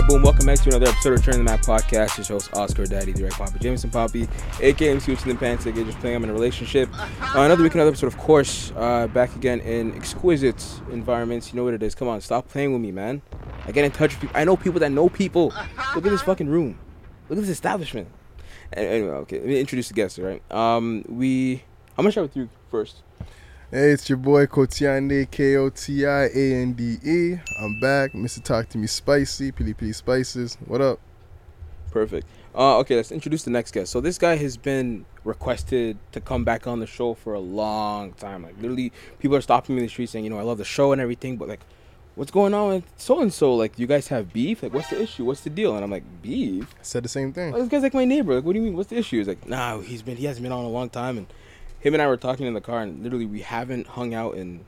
right, boom. Welcome back to another episode of Return the Map podcast. Your host, Oscar Daddy, direct Papa Jameson Poppy, aka MC What's in the Pants, aka just playing I'm in a relationship. Uh, another week, another episode, of course. Uh, back again in exquisite environments. You know what it is. Come on, stop playing with me, man. I get in touch with people. I know people that know people. Look at this fucking room. Look at this establishment. Anyway, okay, let me introduce the guests, right? Um, we. I'm gonna start with you first. Hey, it's your boy Kotiande, K O T I A N D E. I'm back. Mr. Talk to Me Spicy, Pili Pili Spices. What up? Perfect. Uh, okay, let's introduce the next guest. So this guy has been requested to come back on the show for a long time. Like literally, people are stopping me in the street saying, you know, I love the show and everything, but like, what's going on with so and so? Like, you guys have beef? Like, what's the issue? What's the deal? And I'm like, beef? I said the same thing. Like, this guy's like my neighbor. Like, what do you mean? What's the issue? He's like, nah, he's been he hasn't been on a long time, and him and I were talking in the car, and literally we haven't hung out in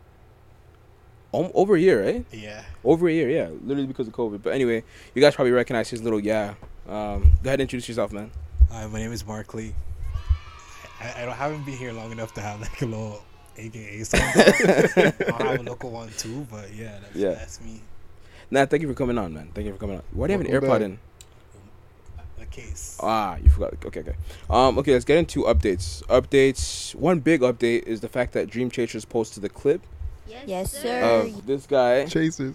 om- over a year, right? Yeah. Over a year, yeah, literally because of COVID. But anyway, you guys probably recognize his little yeah. Um, go ahead and introduce yourself, man. Hi, my name is Mark Lee. I, I don't haven't been here long enough to have like a little AKA song. I have a local one too, but yeah, that's, Yeah. that's me. Nah, thank you for coming on, man. Thank you for coming on. Why do you have an AirPod back. in? The case. Ah, you forgot. Okay, okay. Um, okay, let's get into updates. Updates. One big update is the fact that Dream Chasers posted the clip Yes, sir. of this guy Chasers.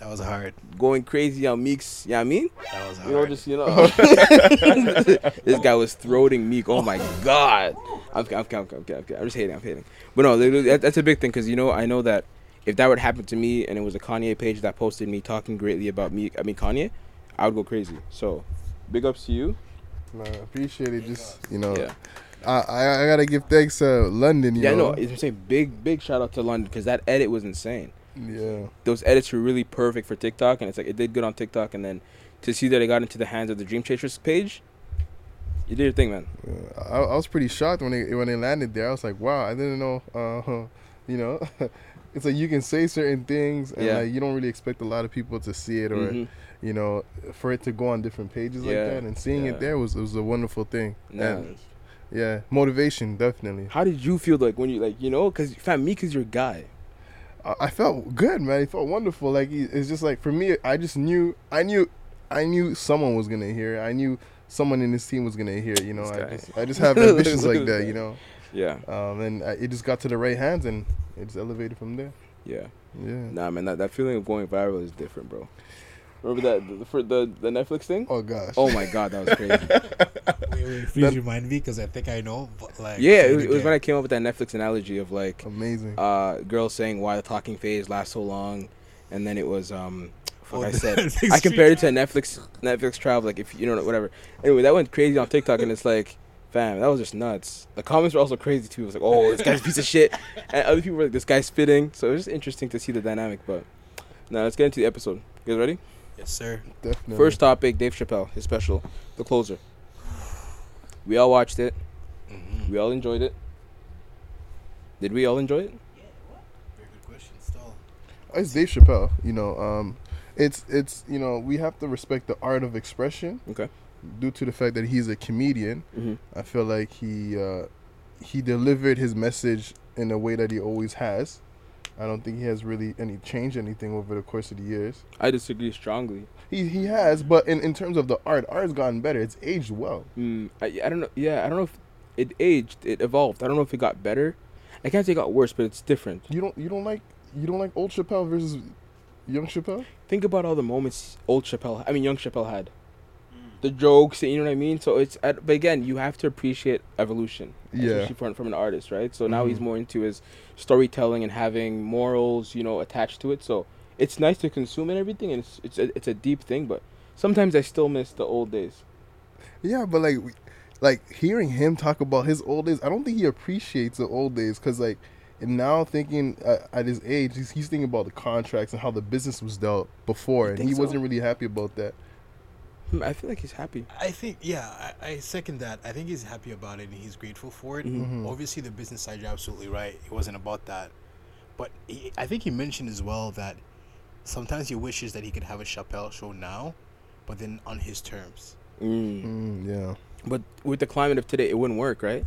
That was hard. going crazy on Meek's. Yeah, I mean, That was hard. you know, just you know, this guy was throating Meek. Oh my god. I'm, I'm, I'm, I'm, I'm, I'm, I'm just hating. I'm hating. But no, that, that's a big thing because you know, I know that if that would happen to me and it was a Kanye page that posted me talking greatly about Meek, I mean Kanye, I would go crazy. So, big ups to you. Nah, I appreciate it. Just, you know, Yeah. I, I, I gotta give thanks to London, you Yeah, know. no, I'm saying big, big shout out to London because that edit was insane. Yeah. Those edits were really perfect for TikTok, and it's like it did good on TikTok. And then to see that it got into the hands of the Dream Chasers page, you did your thing, man. Yeah. I, I was pretty shocked when they when they landed there. I was like, wow, I didn't know. Uh, you know, it's like you can say certain things, and Yeah. like you don't really expect a lot of people to see it, or Mhm. You know, for it to go on different pages like that. And seeing yeah. it there was was a wonderful thing. Nah. And, yeah, motivation definitely. How did you feel like when you like you know because fam Meek is your guy. I, I felt good, man. It felt wonderful. Like it's just like for me, I just knew, I knew, I knew someone was gonna hear. it. I knew someone in this team was gonna hear. it, You know, I just, I just have ambitions like that. You know, Yeah, um, and I, it just got to the right hands, and it's elevated from there. yeah. Yeah. Nah, man, that, that feeling of going viral is different, bro. Remember that the, for the the Netflix thing? Oh gosh. Oh my god, that was crazy. Wait, wait, please remind me because I think I know. But like, yeah, it was, it was when I came up with that Netflix analogy of like Amazing. uh girls saying why the talking phase lasts so long, and then it was um. Fuck, Oh, I said Netflix I compared it to a Netflix Netflix travel like if you know whatever. Anyway, that went crazy on TikTok and it's like, fam, that was just nuts. The comments were also crazy too. It was like, oh, this guy's a piece of shit, and other people were like, this guy's spitting. So it was just interesting to see the dynamic. But now let's get into the episode. You guys ready? Yes, sir. definitely. First topic: Dave Chappelle, his special, The Closer. We all watched it. Mm-hmm. We all enjoyed it. Did we all enjoy it? Yeah. Very good question. Still. it's Dave Chappelle. You know, um, it's it's you know we have to respect the art of expression Okay. due to the fact that he's a comedian. Mm-hmm. I feel like he uh, he delivered his message in a way that he always has. I don't think he has really any changed anything over the course of the years. I disagree strongly. He he has, but in, in terms of the art, art has gotten better. It's aged well. Mm, I, I don't know. Yeah, I don't know if it aged. It evolved. I don't know if it got better. I can't say it got worse, but it's different. You don't you don't like you don't like old Chappelle versus young Chappelle? Think about all the moments old Chappelle, I mean young Chappelle had. The jokes, you know what I mean. So it's, but again, you have to appreciate evolution, Yeah. especially from from an artist, right? So now he's Mhm. more into his storytelling and having morals, you know, attached to it. So it's nice to consume and everything, and it's it's a, it's a deep thing. But sometimes I still miss the old days. Yeah, but like, like hearing him talk about his old days, I don't think he appreciates the old days because like, and now thinking uh, at his age, he's, he's thinking about the contracts and how the business was dealt before, and he so? wasn't really happy about that. Hmm, I feel like he's happy. I think, yeah, I, I second that. I think he's happy about it and he's grateful for it. Mhm. Mhm. Obviously, the business side, you're absolutely right. It wasn't about that. But he, I think he mentioned as well that sometimes he wishes that he could have a Chappelle show now, but then on his terms. Mm. Mm, yeah. But with the climate of today, it wouldn't work, right?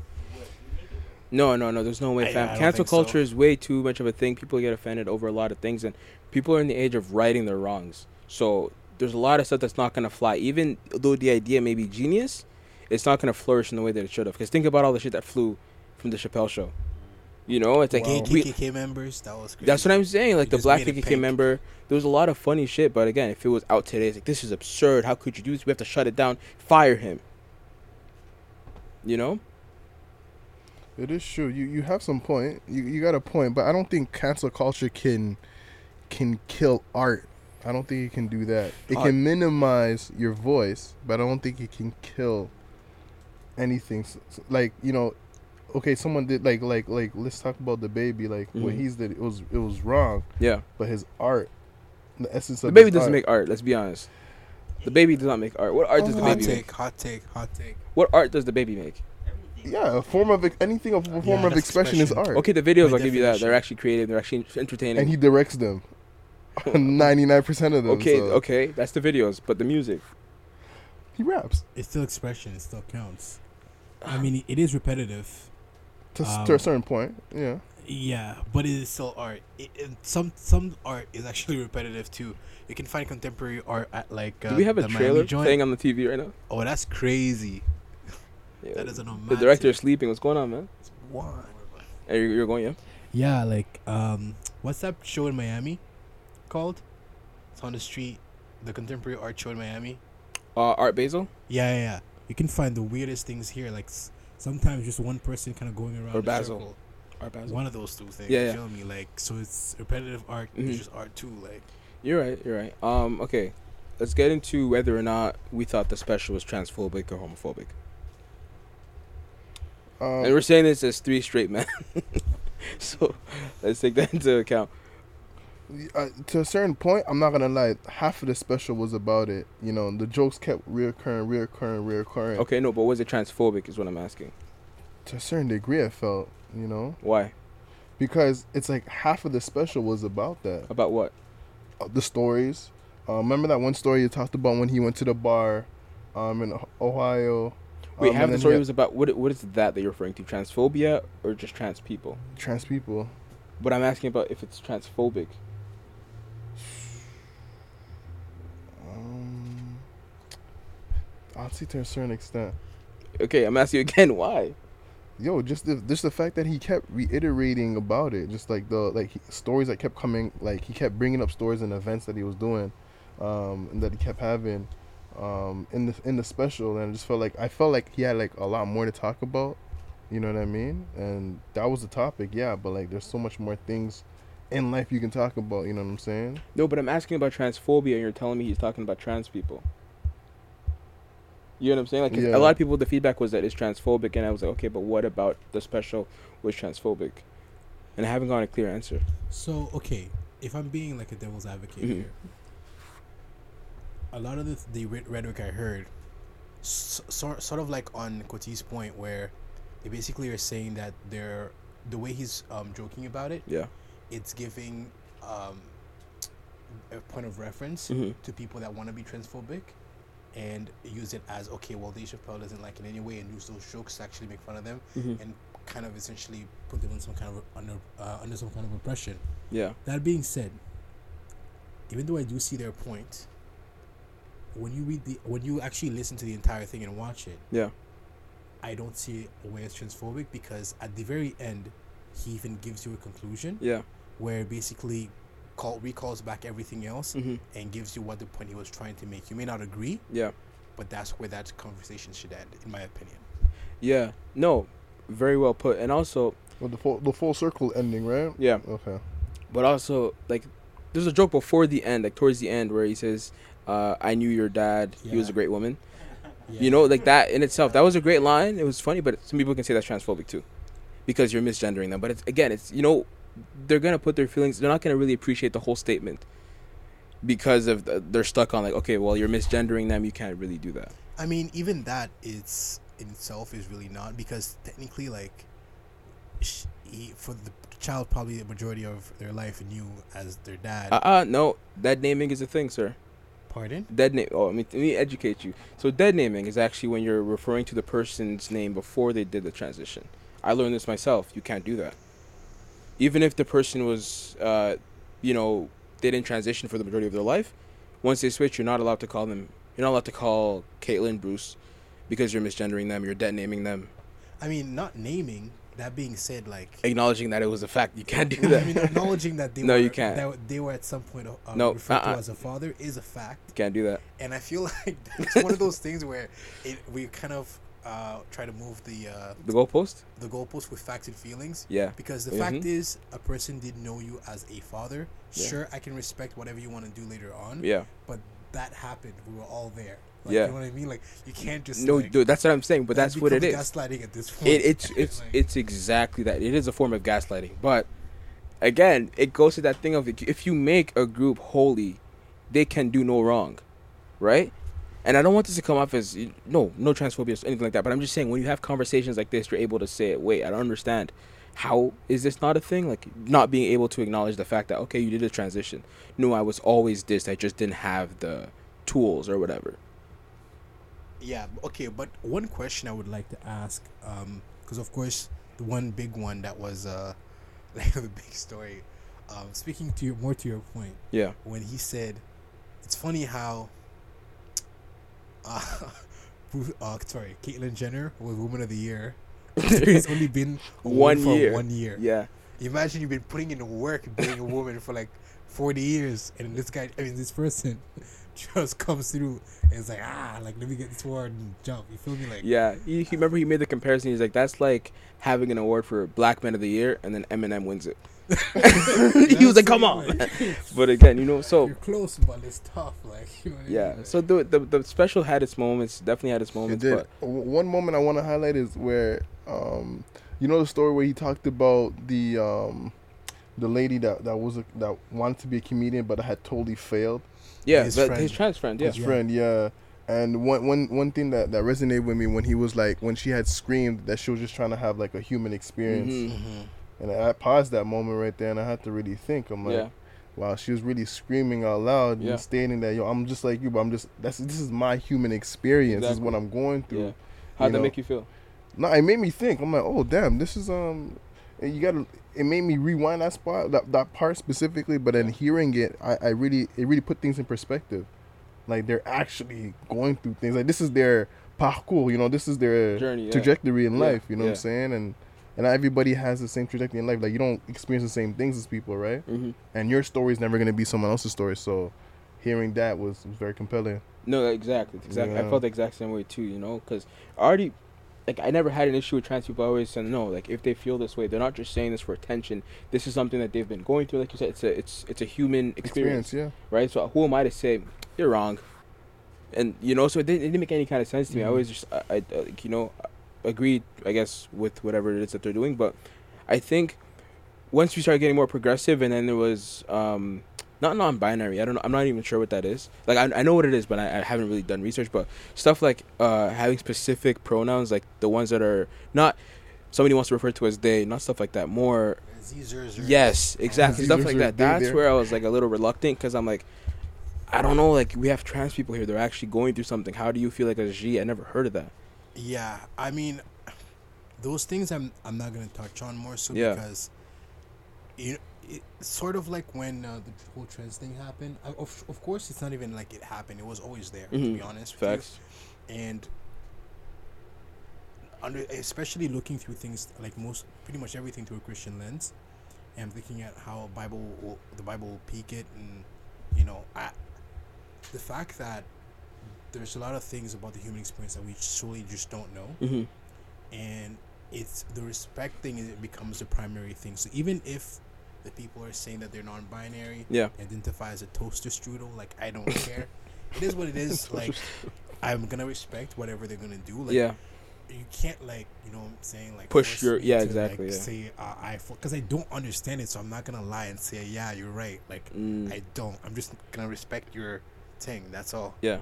No, no, no. There's no way, I- fam. I don't Cancel think so. culture is way too much of a thing. People get offended over a lot of things, and people are in the age of righting their wrongs. So there's a lot of stuff that's not gonna fly. Even though the idea may be genius, it's not gonna flourish in the way that it should have. Because think about all the shit that flew from the Chappelle show. You know, it's like Gay we- KKK members. That was crazy. that's what I'm saying. Like He the black made it KKK pink. member, there was a lot of funny shit. But again, if it was out today, it's like this is absurd. How could you do this? We have to shut it down. Fire him. You know? It is true. You you have some point. You you got a point, but I don't think cancel culture can can kill art. I don't think it can do that. It Art. can minimize your voice, but I don't think it can kill anything. S- s- Like you know, okay, someone did like like like let's talk about the baby. Like what Mhm. he's did, it was it was wrong, Yeah. but his art, the essence The of the baby his doesn't art- make art. Let's be honest. The baby does not make art. What art does the Oh, hot baby make? take, hot take, hot take. What art does the baby make? Yeah, a form of anything of a form Yeah, of that's expression is art. Okay, the videos By I'll give you that. They're actually creative. They're actually entertaining. and he directs them. Ninety nine percent of them. okay, so okay, that's the videos, but the music. He raps It's still expression. It still counts. I mean, it is repetitive. to, Um, to a certain point. Yeah. Yeah, But it is still art. It, it, some some art is actually repetitive too. You can find contemporary art at like. Uh, Do we have a trailer playing on the TV right now? Oh, that's crazy. Yeah. That is an the director is sleeping. What's going on, man? What? Hey, you're, you're going, yeah? yeah. Like, um, What's that show in Miami called? It's on the street. The contemporary art show in Miami. Uh, Art Basel yeah, yeah, yeah. You can find the weirdest things here. Like, s- sometimes just one person kind of going around. Or a Basil. circle. Art Basel. One of those two things. Yeah, you yeah. feel me? Like so, it's repetitive art. Mhm. It's just art too. Like You're right. You're right. Um, okay, let's get into whether or not we thought the special was transphobic or homophobic. Um, and we're saying this as three straight men, so let's take that into account. Uh, to a certain point, I'm not gonna lie. Half of the special was about it. You know, the jokes kept reoccurring, reoccurring, reoccurring. Okay, no, but was it transphobic? Is what I'm asking. To a certain degree, I felt. You know, Why? because it's like half of the special was about that. About what? Uh, the stories. Uh, remember that one story you talked about when he went to the bar, um, in Ohio. Wait, um, half the story he was about what? What is that that you're referring to? Transphobia or just trans people? trans people. But I'm asking about if it's transphobic. I'll see to a certain extent. Okay, I'm asking you again. Why? Yo, just the just the fact that he kept reiterating about it, just like the like he, stories that kept coming, like he kept bringing up stories and events that he was doing, um, and that he kept having, um, in the in the special, and I just felt like I felt like he had like a lot more to talk about, you know what I mean? And that was the topic, yeah. But like, there's so much more things in life you can talk about, you know what I'm saying? No, but I'm asking about transphobia, and you're telling me he's talking about trans people. You know what I'm saying? Like 'cause Yeah. a lot of people, the feedback was that it's transphobic, and I was like, okay, but what about the special was transphobic? And I haven't gotten a clear answer. So okay, if I'm being like a devil's advocate Mhm. here, a lot of the the rhetoric I heard, s- sort sort of like on Koti's point, where they basically are saying that they're the way he's um, joking about it, Yeah. it's giving um, a point of reference Mhm. to people that want to be transphobic. And use it as okay. Well, Dave Chappelle doesn't like it anyway, and use those jokes to actually make fun of them, Mhm. and kind of essentially put them in some kind of under uh, under some kind of oppression. Yeah. That being said, even though I do see their point, when you read the when you actually listen to the entire thing and watch it, Yeah. I don't see it the way it's transphobic because at the very end, he even gives you a conclusion Yeah. where basically call recalls back everything else Mhm. and gives you what the point he was trying to make. You may not agree, Yeah. but that's where that conversation should end, in my opinion. Yeah. No. Very well put. And also, Well, the full the full circle ending, right? yeah. Okay. But also, like, there's a joke before the end, like towards the end, where he says, uh, "I knew your dad. He was a great woman." Yeah. You know, like that in itself, that was a great line. It was funny, but some people can say that's transphobic too, because you're misgendering them. But it's again, it's you know, they're gonna put their feelings. They're not gonna really appreciate the whole statement because of the, they're stuck on like, okay, well, you're misgendering them. You can't really do that. I mean, even that it's in itself is really not because technically, like, he, for the child, probably the majority of their life knew as their dad. Uh, uh no, dead naming is a thing, sir. Pardon? Dead name. Oh, I mean, let me educate you. So, dead naming is actually when you're referring to the person's name before they did the transition. I learned this myself. You can't do that. Even if the person was, uh, you know, they didn't transition for the majority of their life, once they switch, you're not allowed to call them. You're not allowed to call Caitlyn Bruce because you're misgendering them. You're dead naming them, I mean, not naming. That being said, like acknowledging that it was a fact. You can't do I that. mean, acknowledging that they No, were, you can't. That they were at some point uh, No, referred to uh-uh. as a father is a fact, You can't do that. and I feel like it's one of those things where it, we kind of uh, try to move the uh, The goalpost. the goalpost with facts and feelings. Yeah. Because the Mhm. fact is, a person didn't know you as a father. Yeah. Sure, I can respect whatever you want to do later on. Yeah. But that happened. We were all there. Like, Yeah. You know what I mean? Like you can't just No, like, dude, that's what I'm saying. But that's what it is. Gaslighting at this point. It, it's it's Like- it's exactly that. It is a form of gaslighting. But again, it goes to that thing of if you make a group holy, they can do no wrong, right? And I don't want this to come off as no, no transphobia or anything like that. But I'm just saying when you have conversations like this, you're able to say, "Wait, I don't understand. How is this not a thing? Like not being able to acknowledge the fact that okay, you did a transition. No, I was always this. I just didn't have the tools or whatever. Yeah. Okay. But one question I would like to ask, because of course the one big one that was uh, like the big story. Um, speaking to your more to your point, Yeah. when he said, "It's funny how." Uh, uh, sorry, Caitlyn Jenner was Woman of the Year. It's only been One for year. One year. Yeah. Imagine you've been putting in work being a woman for like forty years, and this guy, I mean, this person, just comes through and is like, ah, like let me get this word and jump. You feel me? Like, Yeah, he, he remember he made the comparison. He's like, that's like having an award for Black Man of the Year, and then Eminem wins it. he was like, come on. but again, you know, so you're close, but it's tough. Like, you know what I yeah, mean? so the, the the special had its moments. Definitely had its It moments. did. But One moment I want to highlight is where, um, you know, the story where he talked about the um, the lady that that was a, that wanted to be a comedian but had totally failed. yeah, His but friend. his trans friend. Yeah, His friend, yeah. And one one one thing that that resonated with me when he was like when she had screamed that she was just trying to have like a human experience, Mhm. Mhm. And I paused that moment right there, and I had to really think. I'm like, yeah, wow, she was really screaming out loud Yeah. and stating that yo, I'm just like you, but I'm just that's this is my human experience. This is what I'm going through. yeah. How'd that know. make you feel? No, it made me think. I'm like, oh damn, this is um, and you gotta. It made me rewind that spot, that, that part specifically. But then hearing it, I, I really, it really put things in perspective. Like they're actually going through things. Like this is their parcours. You know, this is their Journey, yeah. trajectory in life. You know what. I'm saying? And and not everybody has the same trajectory in life. Like you don't experience the same things as people, right? hmm And your story is never gonna be someone else's story. So hearing that was, was very compelling. No, exactly, exactly. I felt the exact same way too. You know, because already, like, I never had an issue with trans people. I always said no. Like, if they feel this way, they're not just saying this for attention. This is something that they've been going through. Like you said, it's a it's it's a human experience, Experience, right? So who am I to say you're wrong? And you know, so it didn't, it didn't make any kind of sense to me. I Mhm. always just I, I like, you know agreed, I guess, with whatever it is that they're doing. But I think once we started getting more progressive, and then there was um, not non-binary. I don't know. I'm not even sure what that is. Like I, I know what it is, but I, I haven't really done research. But stuff like uh, having specific pronouns, like the ones that are not somebody wants to refer to as they, not stuff like that. More yes, exactly stuff like that. That's where I was like a little reluctant because I'm like. I don't know, like we have trans people here. They're actually going through something. How do you feel like as a G? I never heard of that. Yeah, I mean, those things I'm I'm not gonna touch on more so Yeah. because you it's sort of like when uh, the whole trans thing happened. I, of of course, it's not even like it happened. It was always there. To Mhm. be honest, with you. Facts. and under especially looking through things like most pretty much everything through a Christian lens, and looking at how Bible will, the Bible will peak it, and you know, I, the fact that there's a lot of things about the human experience that we solely just don't know, hmm and it's the respecting it becomes the primary thing. So even if the people are saying that they're non-binary, Yeah. identify as a toaster strudel, like I don't care. It is what it is. like I'm gonna respect whatever they're gonna do. Like yeah. you can't like you know what I'm saying like Push your- yeah, to, exactly, like, yeah. say uh, I because I don't understand it, so I'm not gonna lie and say yeah you're right. Like Mm. I don't. I'm just gonna respect your thing. That's all. Yeah.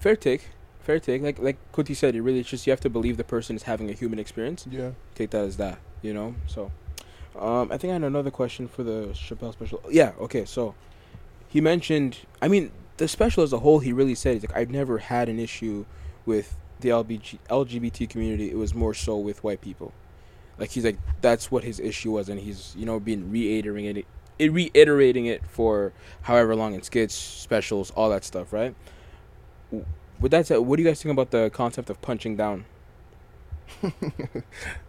Fair take. Fair take. Like like Koti said, it really it's just you have to believe the person is having a human experience. Yeah. Take that as that, you know? So um I think I had another question for the Chappelle special. Yeah, okay, so he mentioned I mean, the special as a whole he really said he's like I've never had an issue with the LBG, LGBT community. It was more so with white people. Like he's like that's what his issue was and he's, you know, been reiterating it it reiterating it for however long in skits, specials, all that stuff, right? With that said, what do you guys think about the concept of punching down?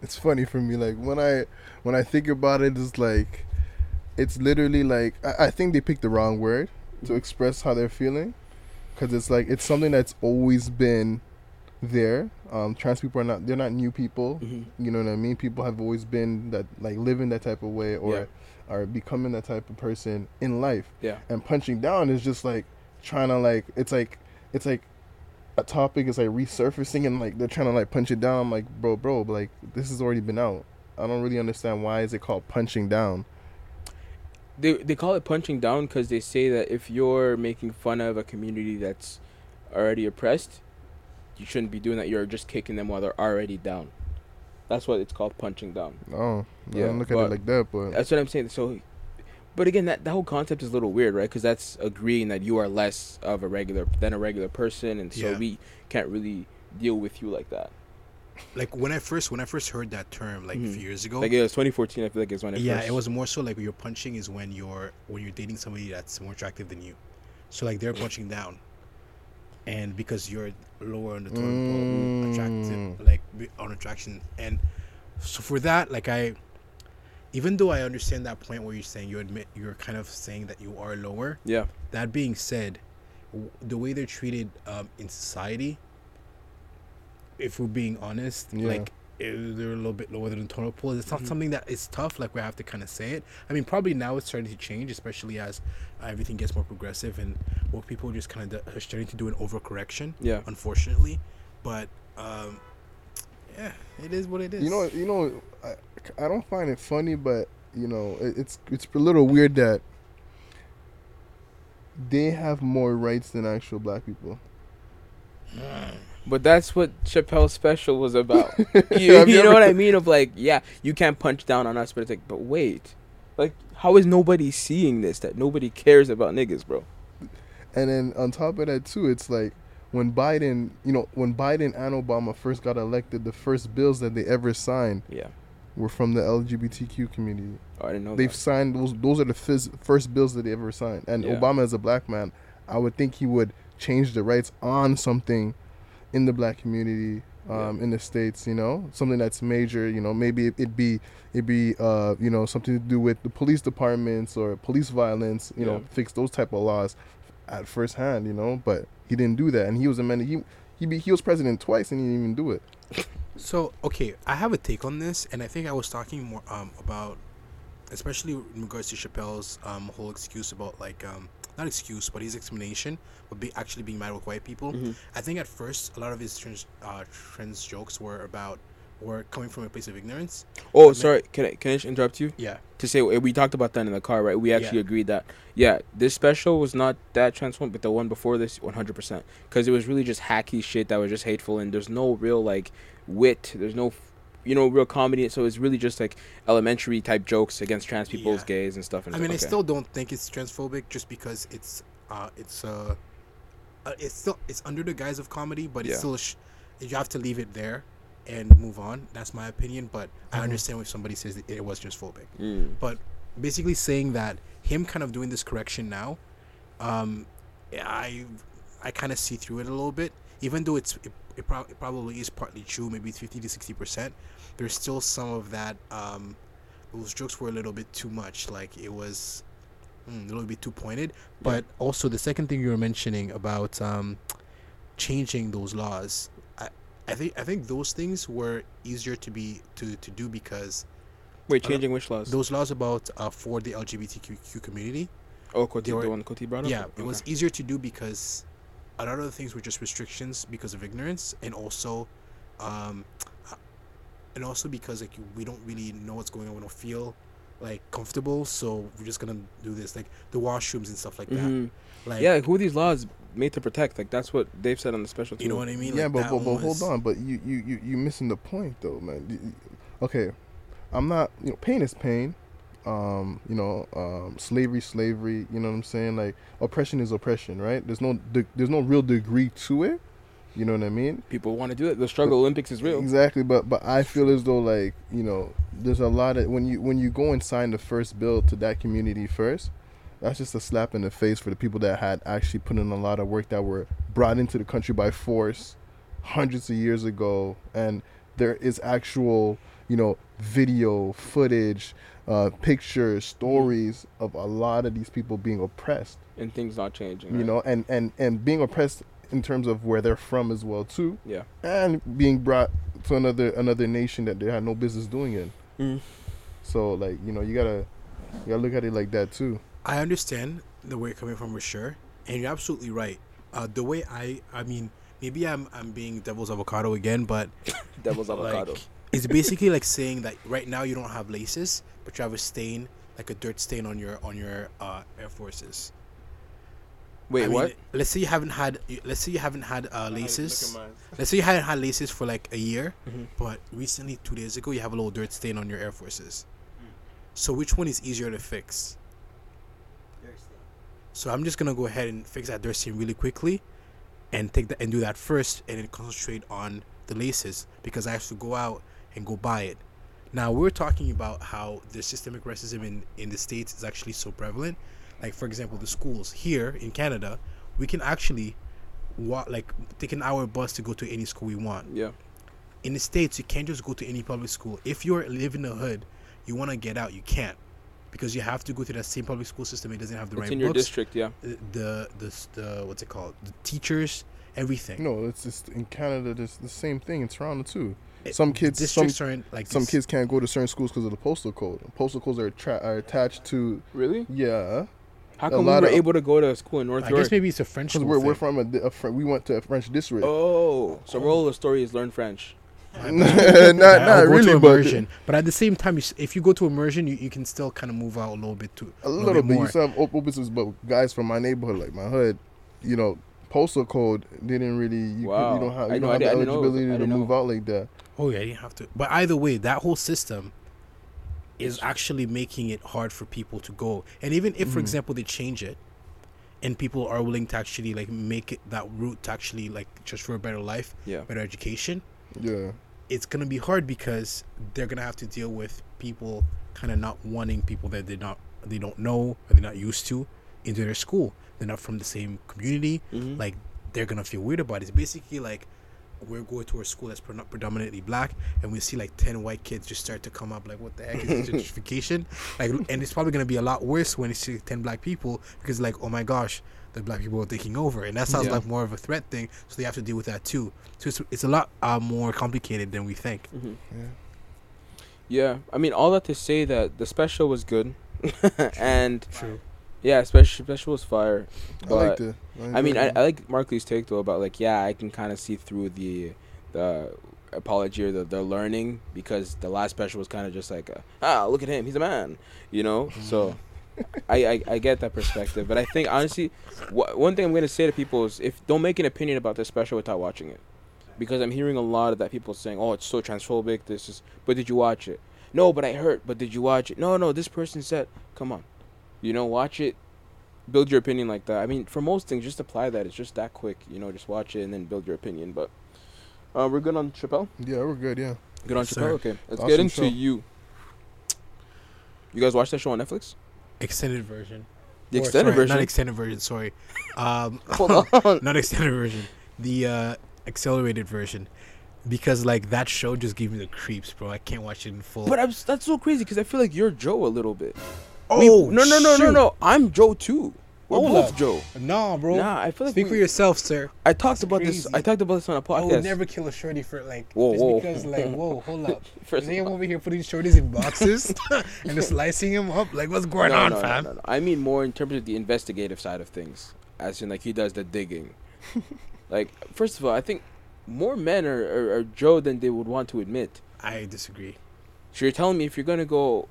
it's funny for me. Like when I when I think about it, it's like it's literally like I, I think they picked the wrong word to express how they're feeling, because it's like it's something that's always been there. Um, trans people are not they're not new people. Mm-hmm. You know what I mean? People have always been that like living that type of way or Yeah. are becoming that type of person in life. Yeah. And punching down is just like trying to like it's like it's like a topic is like resurfacing and like they're trying to like punch it down. I'm like, bro, bro, but, like this has already been out. I don't really understand why is it called punching down. They they call it punching down because they say that if you're making fun of a community that's already oppressed, you shouldn't be doing that. You're just kicking them while they're already down. That's what it's called punching down. Oh, I Yeah, don't look at it like that, but That's what I'm saying. So, but again, that the whole concept is a little weird, right? Because that's agreeing that you are less of a regular than a regular person, and so Yeah. we can't really deal with you like that. Like when I first when I first heard that term like a Mhm. few years ago. Like it was 2014, I feel like is when it yeah, first. it was more so like you're punching is when you're when you're dating somebody that's more attractive than you. So like they're punching down, and because you're lower on the totem pole, Mm. attractive like on attraction, and so for that, like I, even though I understand that point where you're saying you admit you're kind of saying that you are lower. Yeah. That being said, w- the way they're treated um, in society, if we're being honest, Yeah. like eh, they're a little bit lower than the totem pole. It's not Mhm. something that is tough. Like we have to kind of say it. I mean, probably now it's starting to change, especially as uh, everything gets more progressive and well, people just kind of are starting to do an overcorrection. Yeah. Unfortunately, but um, yeah, it is what it is. you know, you know, I, I don't find it funny, but you know, it, it's it's a little weird that they have more rights than actual black people. Mm. But that's what Chappelle's special was about. you, you you know what I mean? Of like, yeah, you can't punch down on us, but it's like, but wait, like, how is nobody seeing this? That nobody cares about niggas, bro. And then on top of that too, it's like when Biden, you know, when Biden and Obama first got elected, the first bills that they ever signed Yeah. Were from the LGBTQ community. Oh, I didn't know. They've that. signed those. Those are the fis- first bills that they ever signed. And Yeah. Obama, as a black man, I would think he would change the rights on something in the black community um, Yeah. in the states. You know, something that's major. You know, maybe it, it'd be it'd be uh, you know something to do with the police departments or police violence. You know, fix those type of laws at first hand. You know, but he didn't do that, and he was a man. He he be, he was president twice, and he didn't even do it. So okay, I have a take on this, and I think I was talking more um, about, especially in regards to Chappelle's um, whole excuse about like um, not excuse, but his explanation of be actually being mad with white people. Mhm. I think at first a lot of his trans uh, trans jokes were about were coming from a place of ignorance. Oh, But- sorry. Can I can I just interrupt you Yeah, to say we talked about that in the car, right? We actually Yeah. agreed that yeah, this special was not that transformed, but the one before this, one hundred percent, because it was really just hacky shit that was just hateful, and there's no real like wit. There's no. You know, real comedy. So it's really just like elementary type jokes against trans people's Yeah. gays and stuff. And I mean, like, I still don't think it's transphobic just because it's uh, it's uh, uh, it's still it's under the guise of comedy, but it's Yeah. still sh- you have to leave it there and move on. That's my opinion, but I Mhm. understand when somebody says it was transphobic. Mm. But basically saying that him kind of doing this correction now, um, I I kind of see through it a little bit. Even though it's it, it, prob- it probably is partly true, maybe it's fifty to sixty percent. There's still some of that. Um, those jokes were a little bit too much. Like it was mm, a little bit too pointed. But also the second thing you were mentioning about um, changing those laws, I, think I think those things were easier to be to, to do because Wait, uh, changing which laws? those laws about uh, for the LGBTQ community, oh, were- the one Koti brought up. yeah, it was easier to do because a lot of the things were just restrictions because of ignorance, and also, um, uh, and also because like we don't really know what's going on, we don't feel like comfortable, so we're just gonna do this, like the washrooms and stuff like that. Mhm. Like, yeah, like, who are these laws made to protect? Like that's what they've said on the special. you know what I mean? yeah, Like, but but, but one hold on, but you you you you missing the point though, man. You- you- Okay, I'm not. You know, pain is pain. Um, you know, um, slavery, slavery. You know what I'm saying? Like oppression is oppression, right? There's no de- there's no real degree to it. You know what I mean? People want to do it. The struggle Olympics is real. Exactly, but but I feel as though like you know, there's a lot of when you when you go and sign the first bill to that community first, that's just a slap in the face for the people that had actually put in a lot of work that were brought into the country by force, hundreds of years ago, and there is actual you know video footage, uh, pictures, stories of a lot of these people being oppressed. And things not changing. You right? know, and and and being oppressed in terms of where they're from as well too Yeah. and being brought to another another nation that they had no business doing it. Mm. So like you know you gotta you gotta look at it like that too. I understand the way you're coming from for sure, and you're absolutely right. Uh, the way I, I mean, maybe I'm I'm being devil's avocado again, but Devil's avocado. like, it's basically like saying that right now you don't have laces, but you have a stain, like a dirt stain on your on your uh, Air Forces. Wait, I mean, what? let's say you haven't had, let's say you haven't had uh, laces. Let's say you hadn't had laces for like a year, Mhm. but recently, two days ago, you have a little dirt stain on your Air Forces. So which one is easier to fix? So I'm just gonna go ahead and fix that dirt seam really quickly, and take that and do that first, and then concentrate on the laces because I have to go out and go buy it. Now we're talking about how the systemic racism in in the states is actually so prevalent. Like for example, the schools here in Canada, we can actually walk like take an hour bus to go to any school we want Yeah. in the states you can't just go to any public school if you live in the hood you want to get out you can't because you have to go through that same public school system it doesn't have the It's right in your books district, yeah. the, the the the what's it called the teachers everything No, it's just in Canada. There's the same thing in Toronto too. It- Some the kids, some districts aren't like some this. kids can't go to certain schools because of the postal code. Postal codes are tra- are attached to Really? yeah. How A come we lot were of- able to go to a school in North i York? guess maybe it's a french Because school we're, we're from a, di- a we went to a French district. Oh, so oh. moral of the story is learn French. not not really, to but immersion. but at the same time, you, if you go to immersion, you, you can still kind of move out a little bit too. a little bit. more. You still have op- opposites, but guys from my neighborhood, like my hood, you know, postal code didn't really. You, could- Wow. you don't have you know, don't I have the didn't- I know it eligibility I to move know. out like that. Oh yeah, you didn't have to. But either way, that whole system is actually making it hard for people to go. And even if, for Mhm. example, they change it, and people are willing to actually like make it that route to actually like just for a better life, Yeah. better education, Yeah. it's gonna be hard because they're gonna have to deal with people kind of not wanting people that they not they don't know or they're not used to into their school. They're not from the same community. Mhm. Like they're gonna feel weird about it. It's basically like we're going to a school that's pre- predominantly black, and we see like ten white kids just start to come up. Like, what the heck is this gentrification? Like, and it's probably gonna be a lot worse when you see ten black people because, like, oh my gosh, the black people are taking over, and that sounds Yeah. like more of a threat thing. So they have to deal with that too. So it's it's a lot uh, more complicated than we think. Mhm. Yeah. Yeah, I mean, all that to say that the special was good, and True. yeah, special special was fire. I But liked it. I mean, I, I like Mark Lee's take though about like yeah, I can kind of see through the the apology or the the learning because the last special was kind of just like a, ah look at him he's a man you know so I, I I get that perspective but I think honestly wh- one thing I'm gonna say to people is if don't make an opinion about this special without watching it because I'm hearing a lot of that people saying oh it's so transphobic this is but did you watch it no but I heard but did you watch it no no this person said come on you know watch it build your opinion like that. I mean, for most things, just apply that. It's just that quick. You know, just watch it and then build your opinion. But uh, we're good on Chappelle. Yeah, we're good. Yeah. Good on Yes, Chappelle. sir. Okay, let's Awesome get into show. you. You guys watch that show on Netflix? Extended version. The Or, extended sorry, version. Not extended version. Sorry. Um, Hold on. not extended version. The uh, accelerated version. Because like that show just gave me the creeps, bro. I can't watch it in full. But I'm, that's so crazy because I feel like you're Joe a little bit. oh We- no, no, no, no, no. I'm Joe too. We're Hold both up. Joe. Nah, bro. Nah, I feel like Speak we- for yourself, sir. I talked That's about this. I talked about this on a podcast. I would never kill a shorty for like Whoa, just whoa. because like whoa, hold up. First Is of anyone all- over here putting shorties in boxes and just slicing them up? Like what's going no, on, no, no, fam? no, no. I mean more in terms of the investigative side of things, as in like he does the digging. like first of all, I think more men are, are, are Joe than they would want to admit. I disagree. So you're telling me if you're gonna go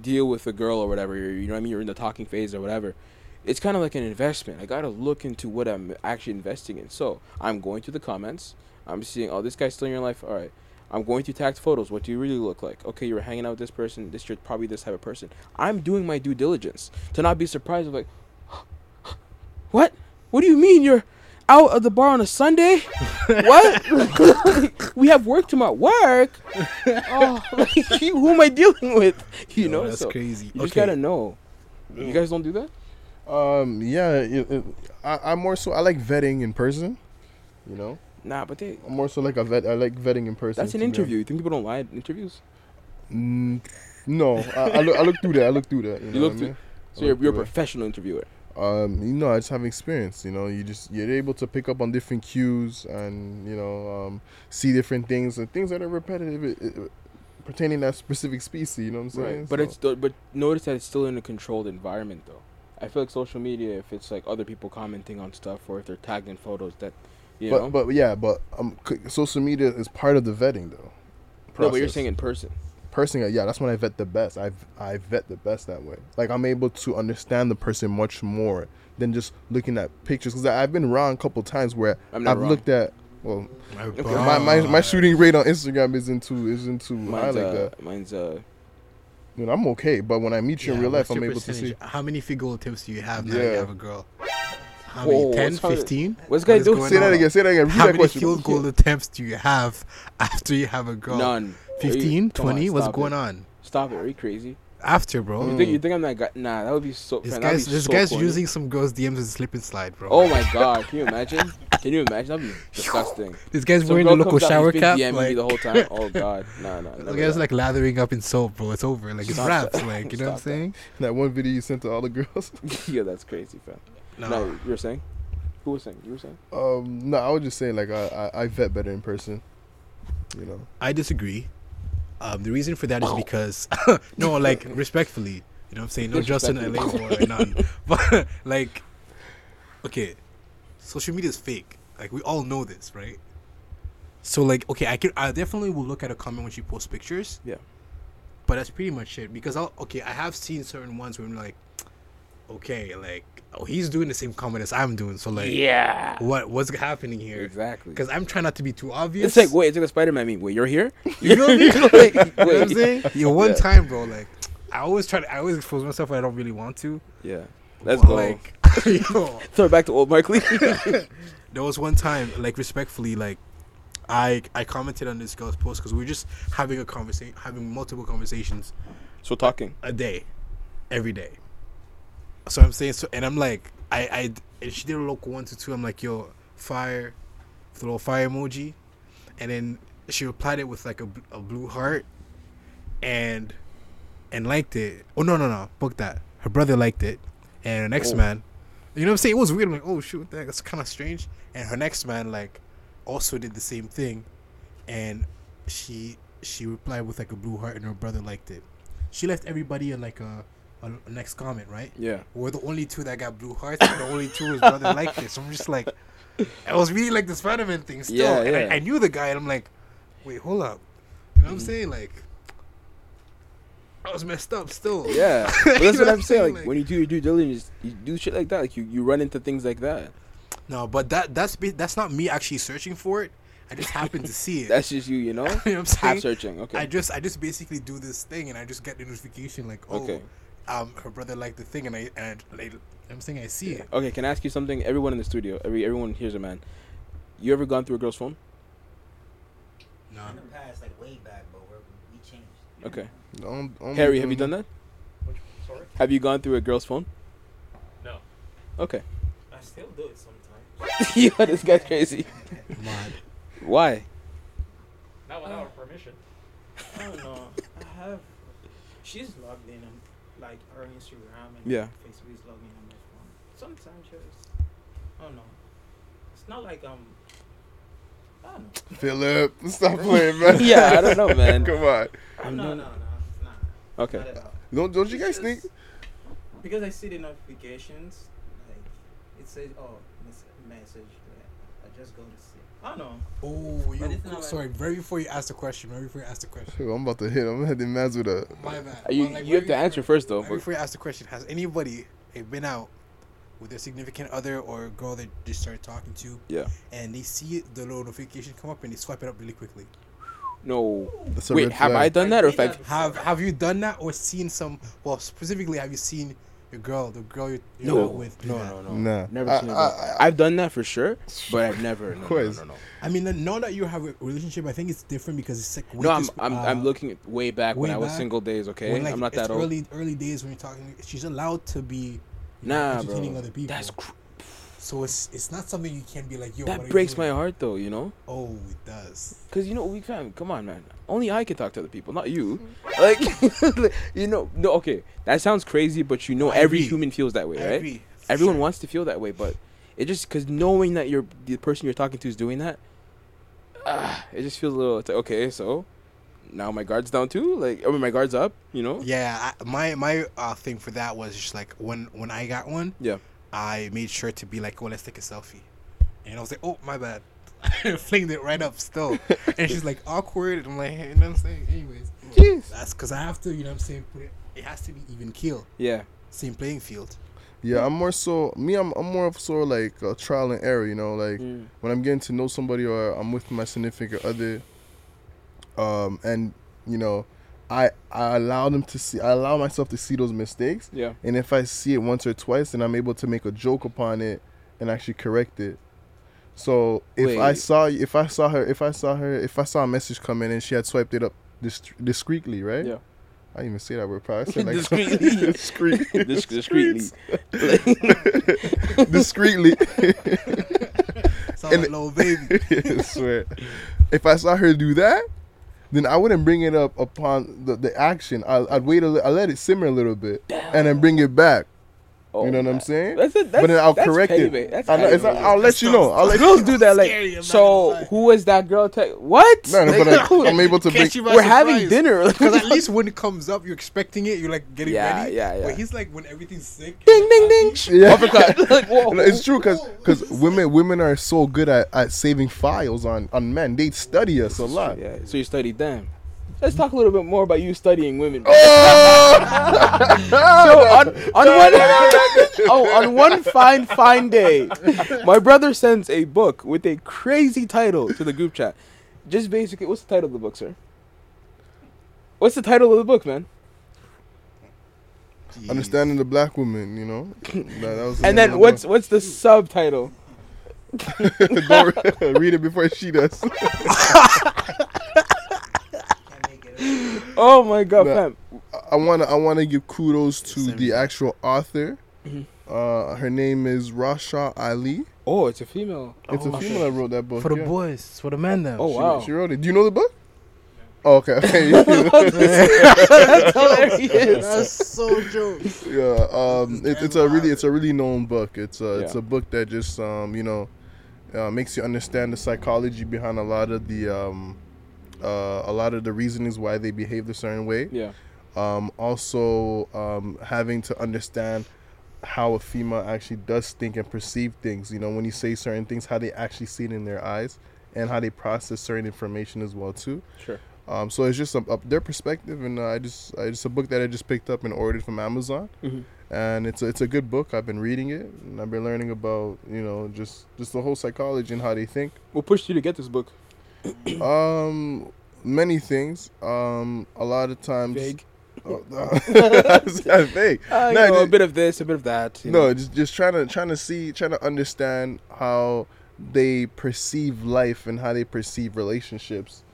deal with a girl or whatever, you know what I mean, you're in the talking phase or whatever. It's kind of like an investment. I gotta look into what I'm actually investing in. So I'm going to the comments. I'm seeing, oh, this guy's still in your life. All right. I'm going to tagged photos. What do you really look like? Okay, you were hanging out with this person. This you're probably this type of person. I'm doing my due diligence to not be surprised of like, what? What do you mean you're out of the bar on a Sunday? what? we have work tomorrow. Work? Oh, like, who am I dealing with? You Yo, know, that's so crazy. You just Okay. gotta know. You guys don't do that? Um, yeah, it, it, I, I'm more so. I like vetting in person. You know, Nah, but they. I'm more so like a vet. I like vetting in person. That's an interview. You think people don't lie in interviews? Mm, no, I, I look. I look through that. I look through that. You, know look what I through- mean? So you're, you're a through professional interviewer. Um, you know, I just have experience. You know, you just you're able to pick up on different cues and you know um, see different things and things that are repetitive it, it, pertaining to that specific species. You know what I'm saying? Right. But So- it's still, but notice that it's still in a controlled environment though. I feel like social media, if it's like other people commenting on stuff or if they're tagged in photos, that you know. but but yeah, but um, social media is part of the vetting though. no, but you're saying in person. personally, yeah, that's when I vet the best. I I vet the best that way. Like I'm able to understand the person much more than just looking at pictures. Because I've been wrong a couple times where I'm I've wrong. looked at. Well, My, Okay. my, my my shooting rate on Instagram isn't too isn't too high Mine's like uh, that. mine's uh, You know, I'm okay, but when I meet you in real life, I'm able to see. percentage? How many finger attempts do you have now? You have a girl. How Whoa, many? 10, what's how- 15? what's this guy What is doing? going Say that on? again. Say that again. Repeat How that many question. field goal attempts do you have after you have a girl? none. Are 15, come on, 20? What's going it. on? Stop it! Are you crazy? After, bro. You think you think I'm that guy? Nah, that would be so. This man, guy's, this so guy's corny. using some girls' DMs as a slip and slide, bro. Oh my god! Can you imagine? Can you imagine? That'd be disgusting. This guy's Some wearing the local shower cap. DMing me Like, the whole time. Oh god, no, no. the never guy's that. like lathering up in soap, bro. It's over. Like, it's Stop wraps. that. Like, you know what I'm Stop that. saying? That one video you sent to all the girls. yeah, that's crazy, fam. No. No, you were saying. Who was saying? You were saying. um, no, I was just saying like I, I I vet better in person. You know. I disagree. Um, the reason for that is because no, like respectfully, you know what I'm saying? No Justin LA Disrespectfully. or none. But like okay, social media is fake. Like we all know this, right? So like okay, I can I definitely will look at a comment when she posts pictures. Yeah. But that's pretty much it. Because I'll okay, I have seen certain ones where I'm like, okay, like oh he's doing the same comment as I'm doing, so like yeah. what what's happening here? Exactly. Because I'm trying not to be too obvious. It's like wait, it's like a Spider-Man meme. Wait, you're here? You feel me? Like, you know what I'm wait. saying? Yo, one Yeah. time, bro, like I always try to, I always expose myself when I don't really want to. Yeah. Let's But, go. Like, yo, Throw it back to old Mark Lee. there was one time, like respectfully, like I I commented on this girl's post because we were just having a conversation, having multiple conversations so talking. a day, every day. So I'm saying so, and I'm like, I I and she did a local one to two. I'm like, yo, fire, a little fire emoji, and then she replied it with like a, a blue heart, and and liked it. Oh no no no, book that. Her brother liked it, and her next Oh. man, you know what I'm saying? It was weird. I'm like, oh shoot, that- that's kind of strange. And her next man like also did the same thing, and she she replied with like a blue heart, and her brother liked it. She left everybody in like a, a, a next comment, right? Yeah. We're the only two that got blue hearts, and the only two his brother liked it. So I'm just like, I was really like the Spider Man thing still, Yeah, and yeah. I, I knew the guy, and I'm like, wait, hold up, you know what I'm Mm. saying? Like, I was messed up still. Yeah. But that's what I'm saying. Like, Like- when you do your due diligence, you do shit like that. Like you, you run into things like that. No, but that that's ba- that's not me actually searching for it. I just happened to see it. That's just you, you know. you know what I'm Half saying? searching. Okay. I just I just basically do this thing, and I just get the notification like, oh, Okay. um, her brother liked the thing, and I and I, like, I'm saying I see it. Okay. Can I ask you something? Everyone in the studio, every everyone here's a man. You ever gone through a girl's phone? No. In the past, like way back, but we're, we changed. Okay. Don't- don't Harry, have you done that? Which, sorry? Have you gone through a girl's phone? No. Okay. I still do it sometimes. yeah, this guy's crazy. Mad. Why? Not without our permission. I don't know. I have. She's logged in on like her Instagram and Yeah. Facebook is logged in on my phone. Sometimes just I don't know. It's not like um. I don't know. Philip, stop playing, man. Yeah, I don't know, man. Come on. I'm no, no, no, nah. Okay. Not at all. Don't don't you guys think? just Because I see the notifications, like it says, oh, mes- message. Yeah, I just go to see. I don't know. Oh, you, it's not like- sorry. Very before you ask the question, very before you ask the question. Yo, I'm about to hit. I'm gonna hit the man's with a. My bad. Uh, You But, like, you have to answer before- first though. right before you ask the question, has anybody eh, been out with their significant other or a girl they just started talking to, yeah. and they see the little notification come up and they swipe it up really quickly? No. That's Wait, red have I done that or if I've Have Have you done that or seen some? Well, specifically, have you seen your girl, the girl you're, you're No, with. do no, no, no, Nah. Never I- seen it. I- but I- I've done that for sure, but I've never. No, no, course. no, no, no. I mean, now that you have a relationship, I think it's different because it's like No, I'm I'm, uh, I'm looking way back when way I was back, single days. Okay, when, like, I'm not it's that old. early early days when you're talking. She's allowed to be you know, Nah, entertaining bro. other people. That's cr- so it's it's not something you can be like yo. what are that you breaks my heart though. You know. Oh, it does. Cause you know we fam, come on man. Only I can talk to other people, not you. Like, you know, no, okay, that sounds crazy, but you know I every agree. human feels that way, I right? agree. Everyone sure. wants to feel that way, but it just because knowing that you're the person you're talking to is doing that, ah, it just feels a little. It's like, okay, so now my guard's down too. Like, I mean, my guard's up. You know? Yeah, I, my my uh, thing for that was just like when when I got one, Yeah. I made sure to be like, "Oh, let's take a selfie," and I was like, "Oh, my bad," flinged it right up still, and she's like awkward, and I'm like, hey, you know what I'm saying? Anyways, Jeez. that's because I have to, you know what I'm saying? Put it, it has to be even keel, Yeah. same playing field. Yeah, I'm more so me. I'm I'm more of sort of like a trial and error. You know, like Mm. when I'm getting to know somebody or I'm with my significant other, um, and you know, I I allow them to see. I allow myself to see those mistakes, Yeah. and if I see it once or twice, then I'm able to make a joke upon it and actually correct it. So if I saw if I saw her if I saw her if I saw a message come in and she had swiped it up dis- discreetly, right? Yeah. I didn't even say that word. Probably I said like Discreetly. discreet. Dis- discreetly. discreetly. Sound And- like little baby. I swear. If I saw her do that, then I wouldn't bring it up upon the, the action. I, I'd wait a I let it simmer a little bit and then bring it back. Oh, you know what I'm oh, saying? That's it. That's, but then I'll correct petty, it. That's I'll, it's not- I'll let you know. I'll let Girls do that. Like, Scary, I'm not so gonna lie. who was that girl? Te- what? No, no, but I, I'm able to bring. Catch you by we're having surprise. dinner. Because at least when it comes up, you're expecting it. You're like getting Yeah, ready. yeah, yeah. But he's like when everything's sick. ding, ding, ding. sh- Yeah. Uppercut. like, whoa. No, it's true because women women are so good at, at saving files on, on men. They study us a lot. Yeah. So you studied them. Let's talk a little bit more about you studying women. Oh! So on, on one oh on one fine fine day, my brother sends a book with a crazy title to the group chat. Just basically, what's the title of the book, sir? What's the title of the book, man? Understanding the black woman, you know. That, that was the And then what's the what's the subtitle? Don't read it before she does. Can't make it. up. Oh my god, Nah. fam. I wanna I wanna give kudos to Send the me. actual author. Mhm. Uh, her name is Rasha Ali. Oh, it's a female. It's Oh, a female that wrote that book. For the yeah. boys, it's for the men now. Oh She- wow. She, wrote it. Do you know the book? Oh, okay. okay. That's hilarious. That's so joke. yeah. Um. It, it's a really it's a really known book. It's a it's Yeah. a book that just um you know, uh, makes you understand the psychology behind a lot of the um, uh, a lot of the reasonings why they behave a certain way. Yeah. um, also um, having to understand how a female actually does think and perceive things. You know, when you say certain things, how they actually see it in their eyes, and how they process certain information as well too. Sure. Um, so it's just a, a, their perspective, and uh, I just I just a book that I just picked up and ordered from Amazon, Mhm. and it's a, it's a good book. I've been reading it, and I've been learning about you know just just the whole psychology and how they think. What pushed you to get this book? Um, many things. Um, a lot of times. Vague. Oh, that's vague. Uh, No, know, a bit of this, a bit of that. you No, know. just just trying to trying to see, trying to understand how they perceive life and how they perceive relationships.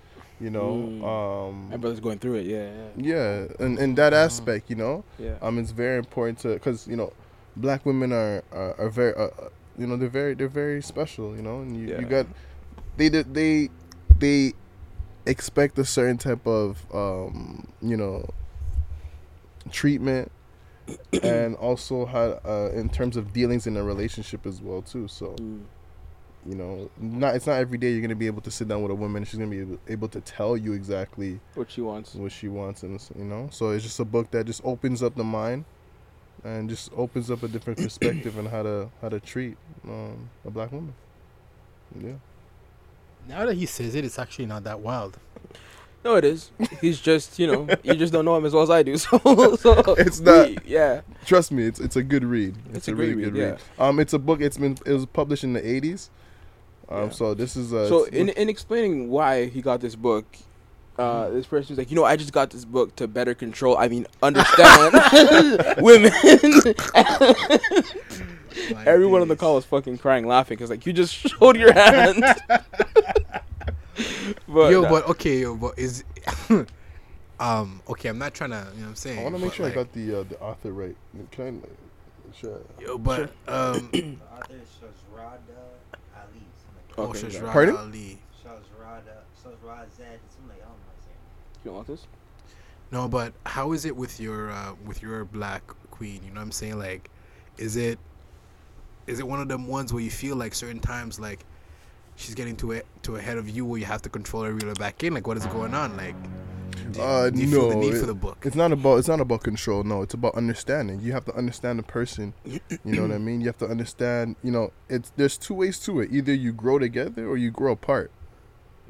You know, Mm. um, my brother's going through it. Yeah, yeah, and in that aspect, you know, yeah. yeah. um, it's very important to because you know, black women are are, are very, uh, uh, you know, they're very they're very special. You know, and you, Yeah. you got they did- they they expect a certain type of um, you know treatment and also how uh, in terms of dealings in a relationship as well too so Mm. you know not it's not every day you're gonna be able to sit down with a woman she's gonna be able, able to tell you exactly What she wants. what she wants and you know so it's just a book that just opens up the mind and just opens up a different perspective on how to how to treat um, a black woman yeah Now that he says it, it's actually not that wild. No, it is. He's just, you know, you just don't know him as well as I do. So, so It's not- we- yeah. trust me it's it's a good read It's a great read, yeah. um it's a book it's been it was published in the 80s um Yeah. so this is a So in in explaining why he got this book, Uh, this person was like, you know, I just got this book to better control. I mean, understand women. Everyone on the call was fucking crying, laughing because like you just showed your hand. But yo, nah. but okay, yo, but is um okay? I'm not trying to, you know what I'm saying. I want to make sure like, I got the uh, the author right. Can I, like, sure. Yo, but um, The author is Shazrada Ali. something like oh, Okay, Pardon? Ali. that. Shazrada, Shazrad Zed, like I don't know how to say it. you don't want this? No, but how is it with your uh, with your black queen? You know what I'm saying? Like, is it is it one of them ones where you feel like certain times like she's getting to it to ahead of you where you have to control her reel her back in? Like, what is going on? Like, do, Uh, do you feel the no, need it- for the book? It's not about it's not about control. No, it's about understanding. You have to understand the person. You know what I mean? You have to understand. You know, it's there's two ways to it. Either you grow together or you grow apart.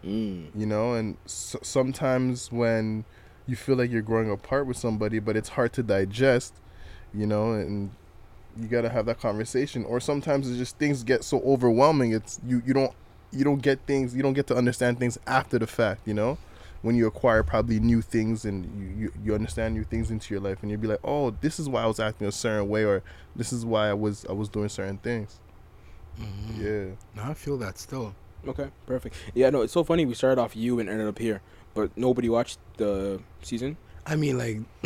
Mm. You know, and s- sometimes when you feel like you're growing apart with somebody, but it's hard to digest. You know, and you gotta have that conversation. Or sometimes it's just things get so overwhelming. It's you you don't you don't get things you don't get to understand things after the fact. You know when you acquire probably new things and you, you, you understand new things into your life and you'll be like oh this is why i was acting a certain way or this is why i was i was doing certain things Mhm. yeah No, I feel that still. Okay, perfect. Yeah, no, it's so funny. We started off you and ended up here, but nobody watched the season. I mean, like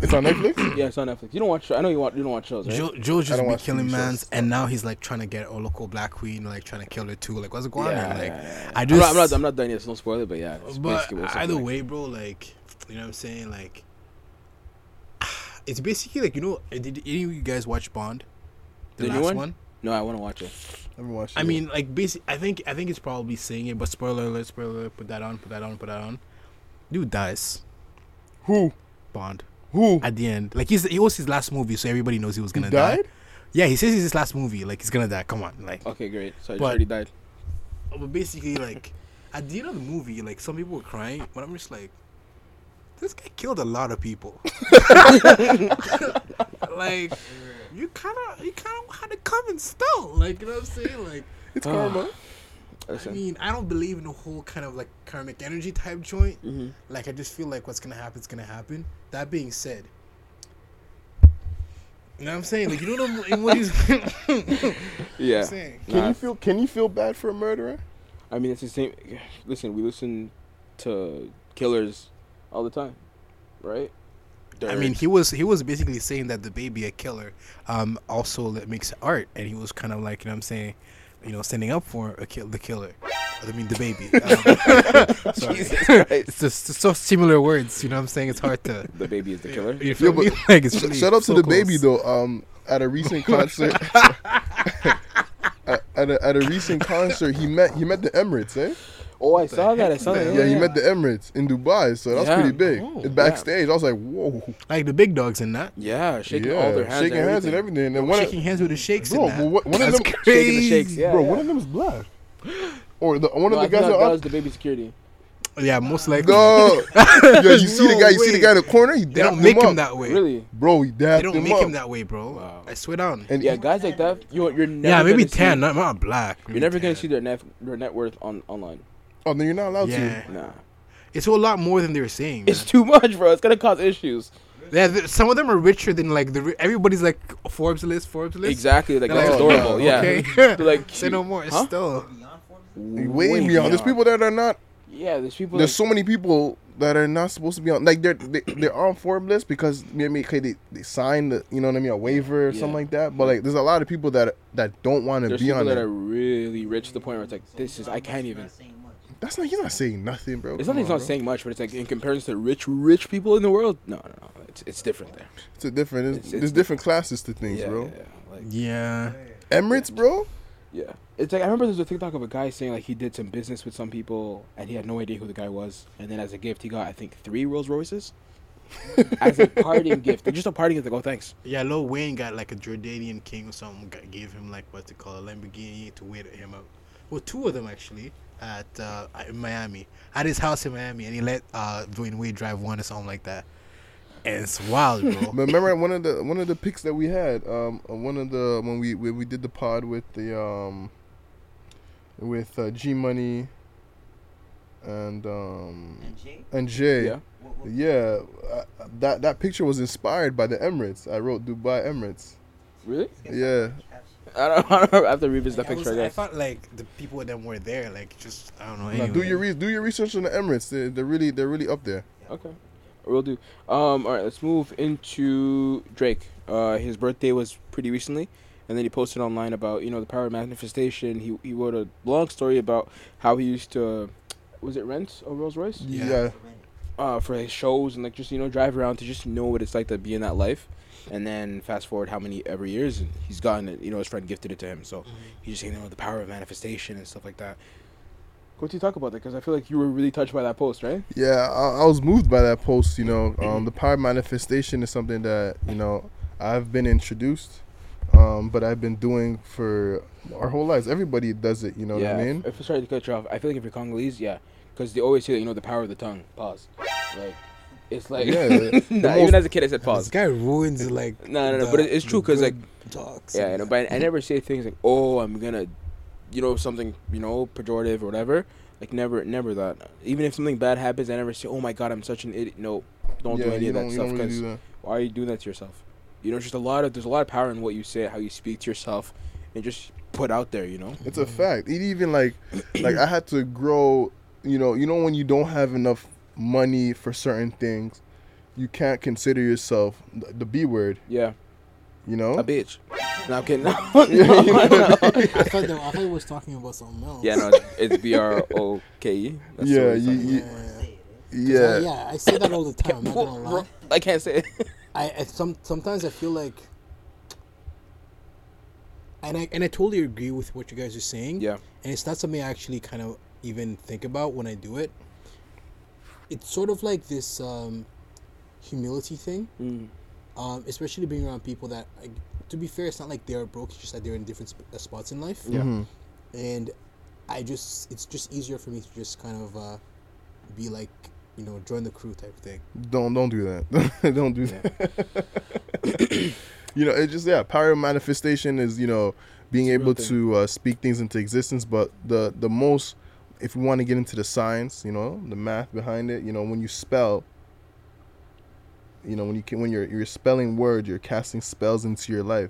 it's on netflix Yeah, it's on Netflix. You don't watch. I know you want. You don't watch shows, right? Joe, Joe just be killing TV mans, shows. and now he's like trying to get a local black queen, like trying to kill her too. Like, what's going yeah, on? Like, yeah, yeah. I I'm not, I'm not. I'm not done yet. So don't spoil it. But yeah, it's but basically either like. way, bro, like, you know what I'm saying? Like, it's basically like you know, uh, did any of you guys watch Bond? The, The new last one? one? No, I want to watch it. I haven't watched I it. mean, like, basic. I think I think it's probably saying it, but spoiler alert, spoiler alert. Put that on, put that on, put that on. Dude dies. Who Bond who at the end. Like he's it was his last movie, so everybody knows he was gonna die. died Yeah, he says it's his last movie. Like he's gonna die. Come on, like. Okay, great. So But- already died. But basically, like at the end of the movie, like some people were crying, but I'm just like, this guy killed a lot of people. like you kind of, you kind of had it coming still. Like you know what I'm saying? Like it's Ah. karma I mean, I don't believe in the whole kind of like karmic energy type joint. hmm Like I just feel like what's gonna happen is gonna happen. That being said. You know what I'm saying? Like you know what I'm- what he's Yeah. saying. can Nah, you feel can you feel bad for a murderer I mean, it's the same. Listen, we listen to killers all the time, right? I mean, he was he was basically saying that the baby a killer, um, also that makes art, and he was kind of like you know what I'm saying, you know, standing up for a kill the killer. I mean the baby. Um, sorry. Jesus it's just it's so similar words. You know what I'm saying? It's hard to. the baby is the killer. You feel but me? Like it's really shout out so to the close. baby though um at a recent concert at, at, a, at a recent concert he met he met the emirates eh Oh, I saw that. I saw that. yeah, he met the emirates in dubai so that's Yeah. pretty big Oh, and backstage i was like whoa Like the big dogs in that. Yeah, shaking yeah all their hands. shaking and hands and everything. everything and one of- Shaking hands with the shakes bro in that. what- one of That's them Shaking the crazy. shakes. Yeah, bro yeah. one of them is black or the one No, of I the guys that that are was the baby security. Yeah, most likely. no yeah you see the guy you see the guy in the corner he They don't make him up. that way. Really? bro he They don't him make up. him that way, bro. Wow. I swear down. and Yeah, he- guys like that. You're you're never. yeah, maybe gonna see- tan, not, not black. You're never gonna see their net their net worth on online. Oh no you're not allowed Yeah, to Nah, it's a lot more than they're saying. it's man. too much, bro. It's gonna cause issues. Yeah, th- some of them are richer than like the ri- everybody's like Forbes list, Forbes list. Exactly. Like They're that's like, adorable. oh, Yeah. Okay. They're like Say no more. Huh? Still, Beyond way, beyond there's people that are not Yeah, there's people. there's like, so many people that are not supposed to be on like they're they, they're on Forbes list because maybe okay, they they signed the, you know what I mean a waiver or Yeah. something like that. But like there's a lot of people that that don't want to there's be people on that there. are really rich to the point where it's like this is I can't even. Not saying much. That's not he's not saying nothing, bro. It's Come not. He's on, not bro. saying much, but it's like in comparison to rich, rich people in the world. No, no, no. It's it's different there. It's a different. It's, It's- there's different classes to things, yeah, bro. yeah, yeah. Like yeah. Emirates, bro. yeah. It's like I remember there's a TikTok of a guy saying like he did some business with some people and he had no idea who the guy was, and then as a gift he got I think three Rolls Royces. as a parting gift, just a parting gift. Like, oh, thanks. Yeah, Lil Wayne got like a Jordanian king or something. Got, gave him like what they call a Lamborghini to wait him up. Well, two of them actually at uh, in Miami, at his house in Miami, and he let uh, Dwyane Wade drive one or something like that. And it's wild, bro. But remember one of the one of the picks that we had, um, uh, one of the when we when we did the pod with the um, with uh, G Money, and um And Jay, and Jay. Yeah. what, what, Yeah, uh, that that picture was inspired by the Emirates. I wrote Dubai Emirates. Really? Yeah. I don't, I don't know. I have to revisit that I, picture. was- I I thought like the people with them were there, like just I don't know. Now, do your re- do your research on the Emirates. They're, they're really they're really up there. Okay. We'll do. Um, all right, let's move into Drake. Uh, his birthday was pretty recently, and then he posted online about you know the power of manifestation. He he wrote a long story about how he used to, was it rent a Rolls Royce? Yeah. Uh, for his shows and like just you know drive around to just know what it's like to be in that life. And then fast forward how many ever years, and he's gotten it. You know, his friend gifted it to him, so he's just saying, you know, the power of manifestation and stuff like that. What do you talk about that? Because I feel like you were really touched by that post, right? Yeah, I, I was moved by that post. You know, um, the power of manifestation is something that you know I've been introduced, um, but I've been doing for our whole lives. Everybody does it. You know yeah. what I mean? If, if sorry to cut you off, I feel like if you're Congolese, yeah, because they always say that you know the power of the tongue. Pause. Like, it's like Yeah, Nah, most- even as a kid, I said pause. This guy ruins like. No, no, no, the- but it's true because like, talks. Yeah, I know, but I never say things like, "Oh, I'm gonna," you know, something you know pejorative or whatever. Like never, never that. Even if something bad happens, I never say, "Oh my God, I'm such an idiot." No, don't yeah, do any of that stuff don't really because why are you doing that to yourself? You know, just a lot of there's a lot of power in what you say, how you speak to yourself, and just put out there. You know. It's a fact. It even like like I had to grow. You know, you know when you don't have enough money for certain things, you can't consider yourself the, the B word. Yeah, You know. a bitch. No, I'm kidding. No, no, no. I thought that, I thought he was talking about something else. Yeah, no, it's B R O K E. That's Yeah, you- you- about. say it. eh? yeah. I, yeah, I say that all the time. I'm not gonna lie. I can't say it. I, I some sometimes I feel like, and I and I totally agree with what you guys are saying. Yeah. and it's not something I actually kind of even think about when I do it. It's sort of like this um, humility thing, Mm. um, especially being around people that, like, to be fair, it's not like they're broke. It's just that they're in different sp- uh, spots in life. Yeah. Mhm. and I just it's just easier for me to just kind of uh, be like you know join the crew type thing. Don't don't do that. don't do that. you know, it's just yeah. Power of manifestation is you know being It's able to uh, speak things into existence. But the the most, if we want to get into the science, you know, the math behind it, you know, when you spell, you know, when you can when you're you're spelling words, you're casting spells into your life.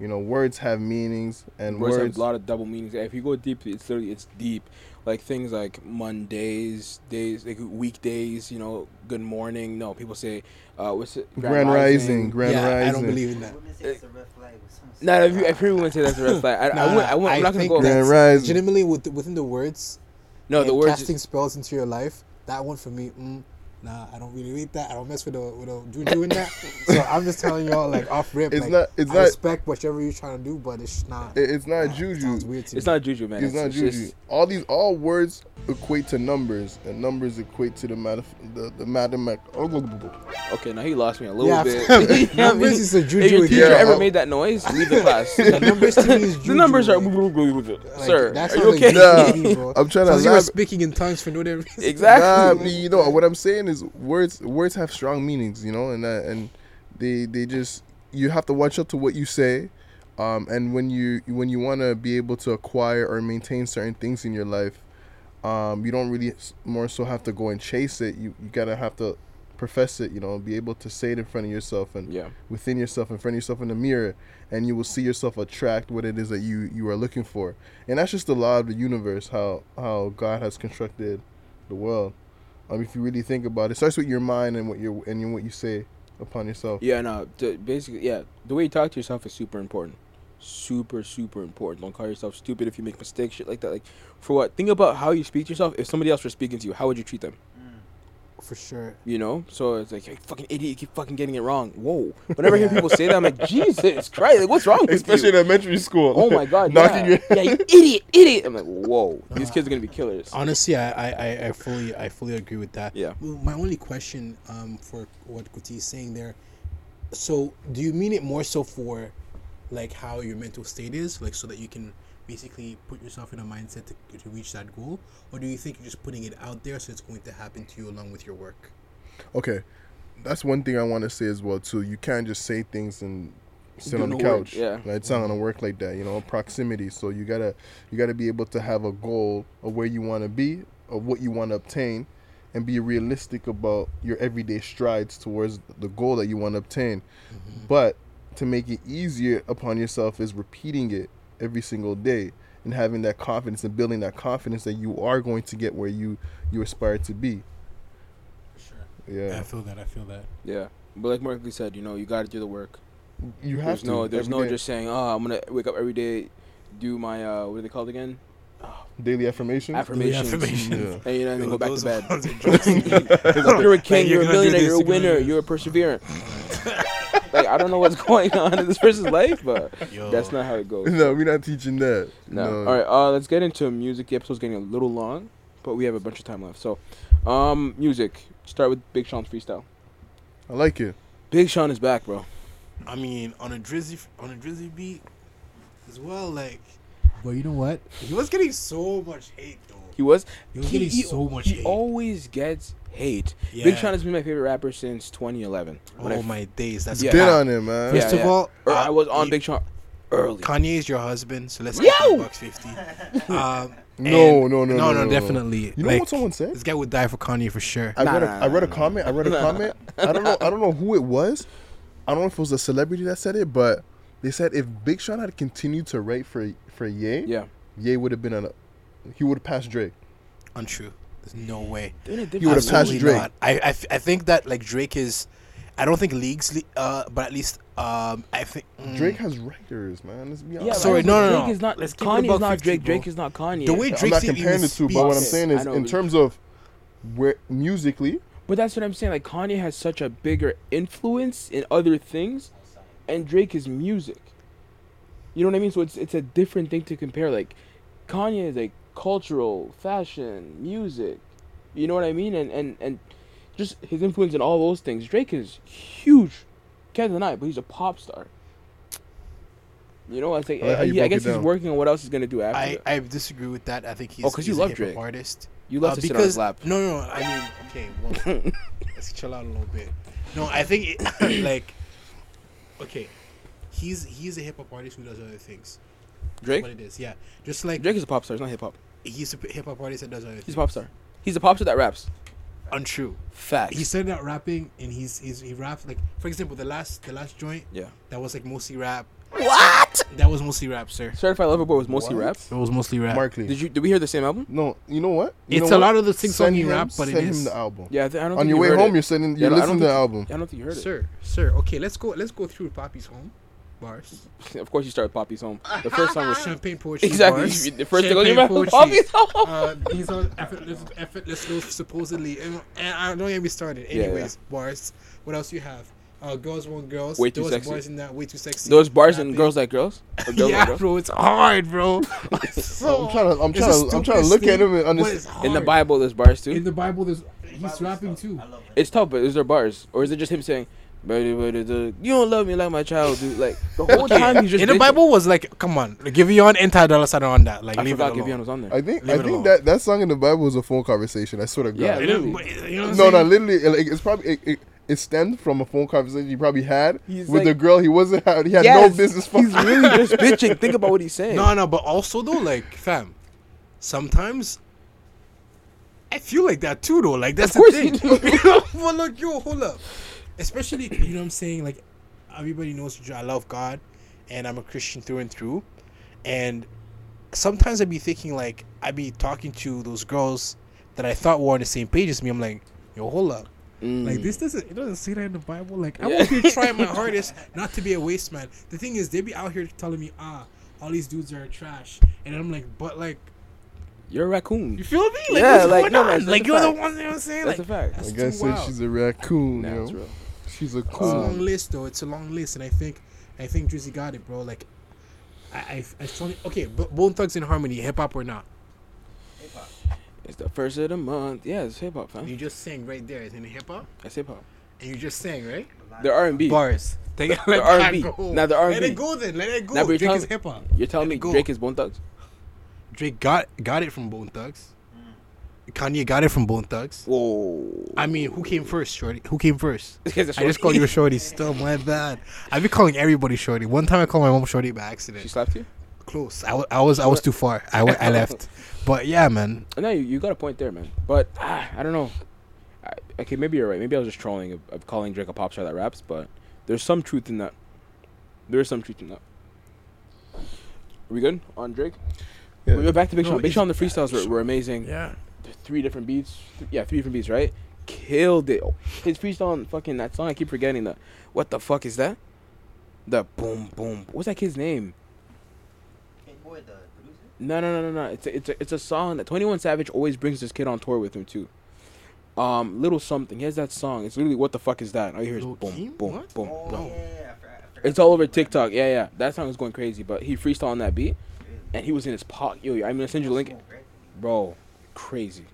You know, words have meanings, and words, words. have a lot of double meanings. If you go deep, it's literally it's deep. Like things like Mondays, days, like weekdays. You know, good morning. No, people say, uh, what's it? Grand rising, grand yeah, rising. I don't believe in that. Women say it's a red flag with some No, if you, if everyone say that's a red flag, I, I, Nah, wouldn't, I, wouldn't, I I'm not gonna go. that- Grand rising. Legitimately, with within the words, No, the words. casting spells into your life. That one for me, mm, nah, I don't really read that. I don't mess with the with the juju in that. so I'm just telling y'all like off rip. It's like, not- it's I not- respect whatever you're trying to do, but it's not. It- it's not nah, juju. Sounds weird to It's me. not juju, man. It's, not it's juju. just- all these all words equate to numbers, and numbers equate to the math the the mathemat. okay, now he lost me a little Yeah, bit. You know what I mean? numbers is a If juju your again. teacher Yeah, ever I'll- made that noise, leave the class. The numbers to me is juju. the numbers are. like, Sir, that are you sounds like? Nah, me, bro. I'm trying to Sounds like you were speaking in tongues for no damn reason. Nah, exactly. but you know what I'm saying is words words have strong meanings, you know, and that, and they they just you have to watch out to what you say, um, and when you when you want to be able to acquire or maintain certain things in your life, um, you don't really more so have to go and chase it. You you gotta have to profess it, you know, be able to say it in front of yourself and Yeah. within yourself, in front of yourself in the mirror, and you will see yourself attract what it is that you you are looking for. And that's just the law of the universe, how how God has constructed the world. Um, if you really think about it, it starts with your mind and what you and what you say upon yourself. Yeah, no. To basically, yeah, the way you talk to yourself is super important. Super, super important. Don't call yourself stupid if you make mistakes, shit like that. Like, for what? Think about how you speak to yourself. If somebody else were speaking to you, how would you treat them? For sure. You know? So it's like, hey, fucking idiot, you keep fucking getting it wrong. Whoa. Whenever I hear people say that, I'm like, Jesus Christ, like, what's wrong with Especially you? in elementary school. Oh my God, knocking yeah. your yeah, you idiot, idiot. I'm like, whoa, these kids are gonna be killers. Honestly, I, I, I- I fully I fully agree with that. Yeah. Well, my only question um, for what Koti is saying there, so do you mean it more so for like how your mental state is, like so that you can basically put yourself in a mindset to, to reach that goal, or do you think you're just putting it out there so it's going to happen to you along with your work? Okay, that's one thing I want to say as well too. You can't just say things and sit on the no work, couch. yeah. like, it's not gonna work like that. You know, proximity. So you gotta you gotta be able to have a goal of where you want to be, of what you want to obtain and be realistic about your everyday strides towards the goal that you want to obtain. Mm-hmm. But to make it easier upon yourself is repeating it every single day and having that confidence and building that confidence that you are going to get where you you aspire to be. Sure. Yeah. I feel that. I feel that. Yeah, but like Markley said, you know, you got to do the work. You have There's to. no, there's every no day. just saying, oh, I'm gonna wake up every day, do my uh, what are they called again? daily affirmation. Affirmations. affirmation. Yeah. And you know, and then go back to bed. ones are just- you're a king, you're you're a gonna millionaire, you're a winner, you're a perseverant. Like I don't know what's going on in this person's life, but Yo. that's not how it goes. no, we're not teaching that. No. All right. Uh, let's get into music. The episode's getting a little long, but we have a bunch of time left. So, um, music. Start with Big Sean's freestyle. I like it. Big Sean is back, bro. I mean, on a Drizzy on a Drizzy beat as well. Like, but you know what? He was getting so much hate though. He was. He was getting so much He hate. always gets hate. Yeah. Big Sean has been my favorite rapper since 2011. When I Oh f- my days. That's Yeah. Spit bad. on it, man. Yeah, First of yeah. all, uh, I was on he- Big Sean early. Kanye is your husband, so let's Yo! get bucks fifty. Um, No, no, no, no, no, no, no. definitely. You know Like, what someone said? This guy would die for Kanye for sure. I Nah, read a, nah, I read a comment. I read a comment. I don't know. I don't know who it was. I don't know if it was a celebrity that said it, but they said if Big Sean had continued to write for for Ye, Yeah. Ye would have been on a. He would have passed Drake. Untrue. There's no way. They're in a He would've passed Absolutely Drake. not. I, I, f- I think that like Drake is, I don't think leagues, le- uh, but at least um, I think mm, Drake has writers, man. Let's be honest. Yeah. Sorry, but no, no, Drake is not. Let's keep it Kanye's above not Drake. bro. Drake is not Kanye. The way I'm Drake's not even comparing the two, but what I'm saying is, in but- terms of where musically, But that's what I'm saying. Like Kanye has such a bigger influence in other things, and Drake is music. You know what I mean? So it's it's a different thing to compare. Like Kanye is like cultural, fashion, music. You know what I mean? And and and just his influence in all those things. Drake is huge. Can't deny it, but he's a pop star. You know, it's like I like how he- I guess he's down. working on what else he's gonna do after. I, that. I disagree with that. I think he's Oh, 'cause you love a Drake. artist. you love Uh, to sit on because his lap. no, no, I mean, okay, well, let's chill out a little bit. No, I think it, like, okay, he's he's a hip hop artist who does other things. That's Drake. what it is, yeah. Just like Drake is a pop star. He's not hip hop. he's a hip hop artist that does other He's things. a pop star. He's a pop star that raps. Untrue. Fact. He started out rapping, and he's, he's he raps like, for example, the last the last joint yeah. that was like mostly rap. What? That was mostly rap, sir. Certified Lover Boy was mostly What? rap. It was mostly rap. Markley. Did you? Did we hear the same album? No, you know what? You It's know a what? lot of the sing Send songy him- rap, but it send is. him the album. Yeah, I, th- I don't. On think your you way heard home, it. you're sending. Yeah, You're no, I don't listening to the think- album. I don't think you heard it. Sir, sir. Okay, let's go. Let's go through Papi's home bars. it. Of course, you start with Papi's Home. The first song was Champagne poetry. exactly Bars. the first thing on your Champagne mouth. poetry. Papi's Home. Uh, these are effortless, effortless those supposedly. And, and I don't get me started. Yeah, Anyways, bars. What else you have? Uh, girls want girls. Way too Those sexy. Boys in that way too sexy. Those bars and girls like girls. Or girls yeah, like girls. bro, it's hard, bro. so I'm trying to. I'm trying to. I'm trying to stupidest look at him and understand. In the. Bible, there's bars too. In the Bible, there's he's Bible's rapping tough. too. It. it's tough, but is there bars, or is it just him saying, "Buddy, buddy, dude, "You don't love me like my child, dude"? Like the whole time he's just in the bitching. Bible was like, come on, Giveon and Ty Dolla Sign on that. Like, I leave forgot it alone. Giveon was on there. I think. Leave I think that that song in the Bible was a phone conversation. I swear to God. Yeah, You literally. you know what I'm No, no, literally, like, it's probably it, it, it stemmed from a phone conversation he probably had He's with like- the girl he wasn't had. He had Yes, no business. He's really just bitching. Think about what he's saying. No, no, but also though, like, fam, sometimes I feel like that too, though. Like that's Of course the thing. You know? Well, look, yo, hold up. Especially, you know, what I'm saying like everybody knows I love God, and I'm a Christian through and through, and sometimes I'd be thinking like I'd be talking to those girls that I thought were on the same page as me. I'm like, yo, hold up. Mm. Like this doesn't it doesn't say that in the Bible. Like I'm Yeah. out here trying my hardest not to be a waste man. The thing is, they be out here telling me, ah, all these dudes are trash, and I'm like, but like, You're a raccoon. you feel me? Like, Yeah, like, no, on? that's- that's like you're the one. You know what I'm saying? That's like, a fact. that's Like too I said, wild. she's a raccoon. Nah, yo. real. She's a It's a long list though. It's a long list, and I think I think Drizzy got it, bro. Like, I I, I told you, okay, but Bone Thugs in Harmony, hip hop or not? Hip-hop. It's the first of the month. Yeah, it's hip hop, fam. You just sing right there. It's in hip hop, That's hip hop. and you just sing, right. The R and B. Bars. Take it, The let that R&B. go. Now the R&B. Let it go then. Let it go. Now, but you're Drake telling- is hip hop. You're telling Let me. Drake is Bone Thugs? Drake got got it from Bone Thugs. Kanye got it from Bone Thugs. Whoa. I mean, who came first, Shorty? Who came first? I just called you a Shorty. Still, my bad. I've been calling everybody Shorty. One time I called my mom Shorty by accident. She slapped you? Close. I, was I was too far. I, went, I left. But yeah, man. No, you, you got a point there, man. But ah, I don't know. I, okay, maybe you're right. Maybe I was just trolling of, of calling Drake a pop star that raps, but there's some truth in that. There is some truth in that. Are we good on Drake? Yeah. We're back to Big No, Sean. Big Sean, the freestyles were, were amazing. Yeah. Three different beats. Th- yeah, three different beats, right? Killed it. His freestyle on fucking that song, I keep forgetting the. What the fuck is that? The boom boom. What's that kid's name? Hey, boy, the producer? No, no, no, no, no. It's a, it's a, it's a song that Twenty One Savage always brings this kid on tour with him too. Um, little something. He has that song. It's literally what the fuck is that? All you hear is Lil boom, Keem? boom, What? boom, Oh, boom. yeah, yeah, I forgot- I forgot It's all over TikTok. Yeah, yeah. That song is going crazy. But he freestyled on that beat, and he was in his pocket. Yo, I'm gonna send you the link, bro. Crazy,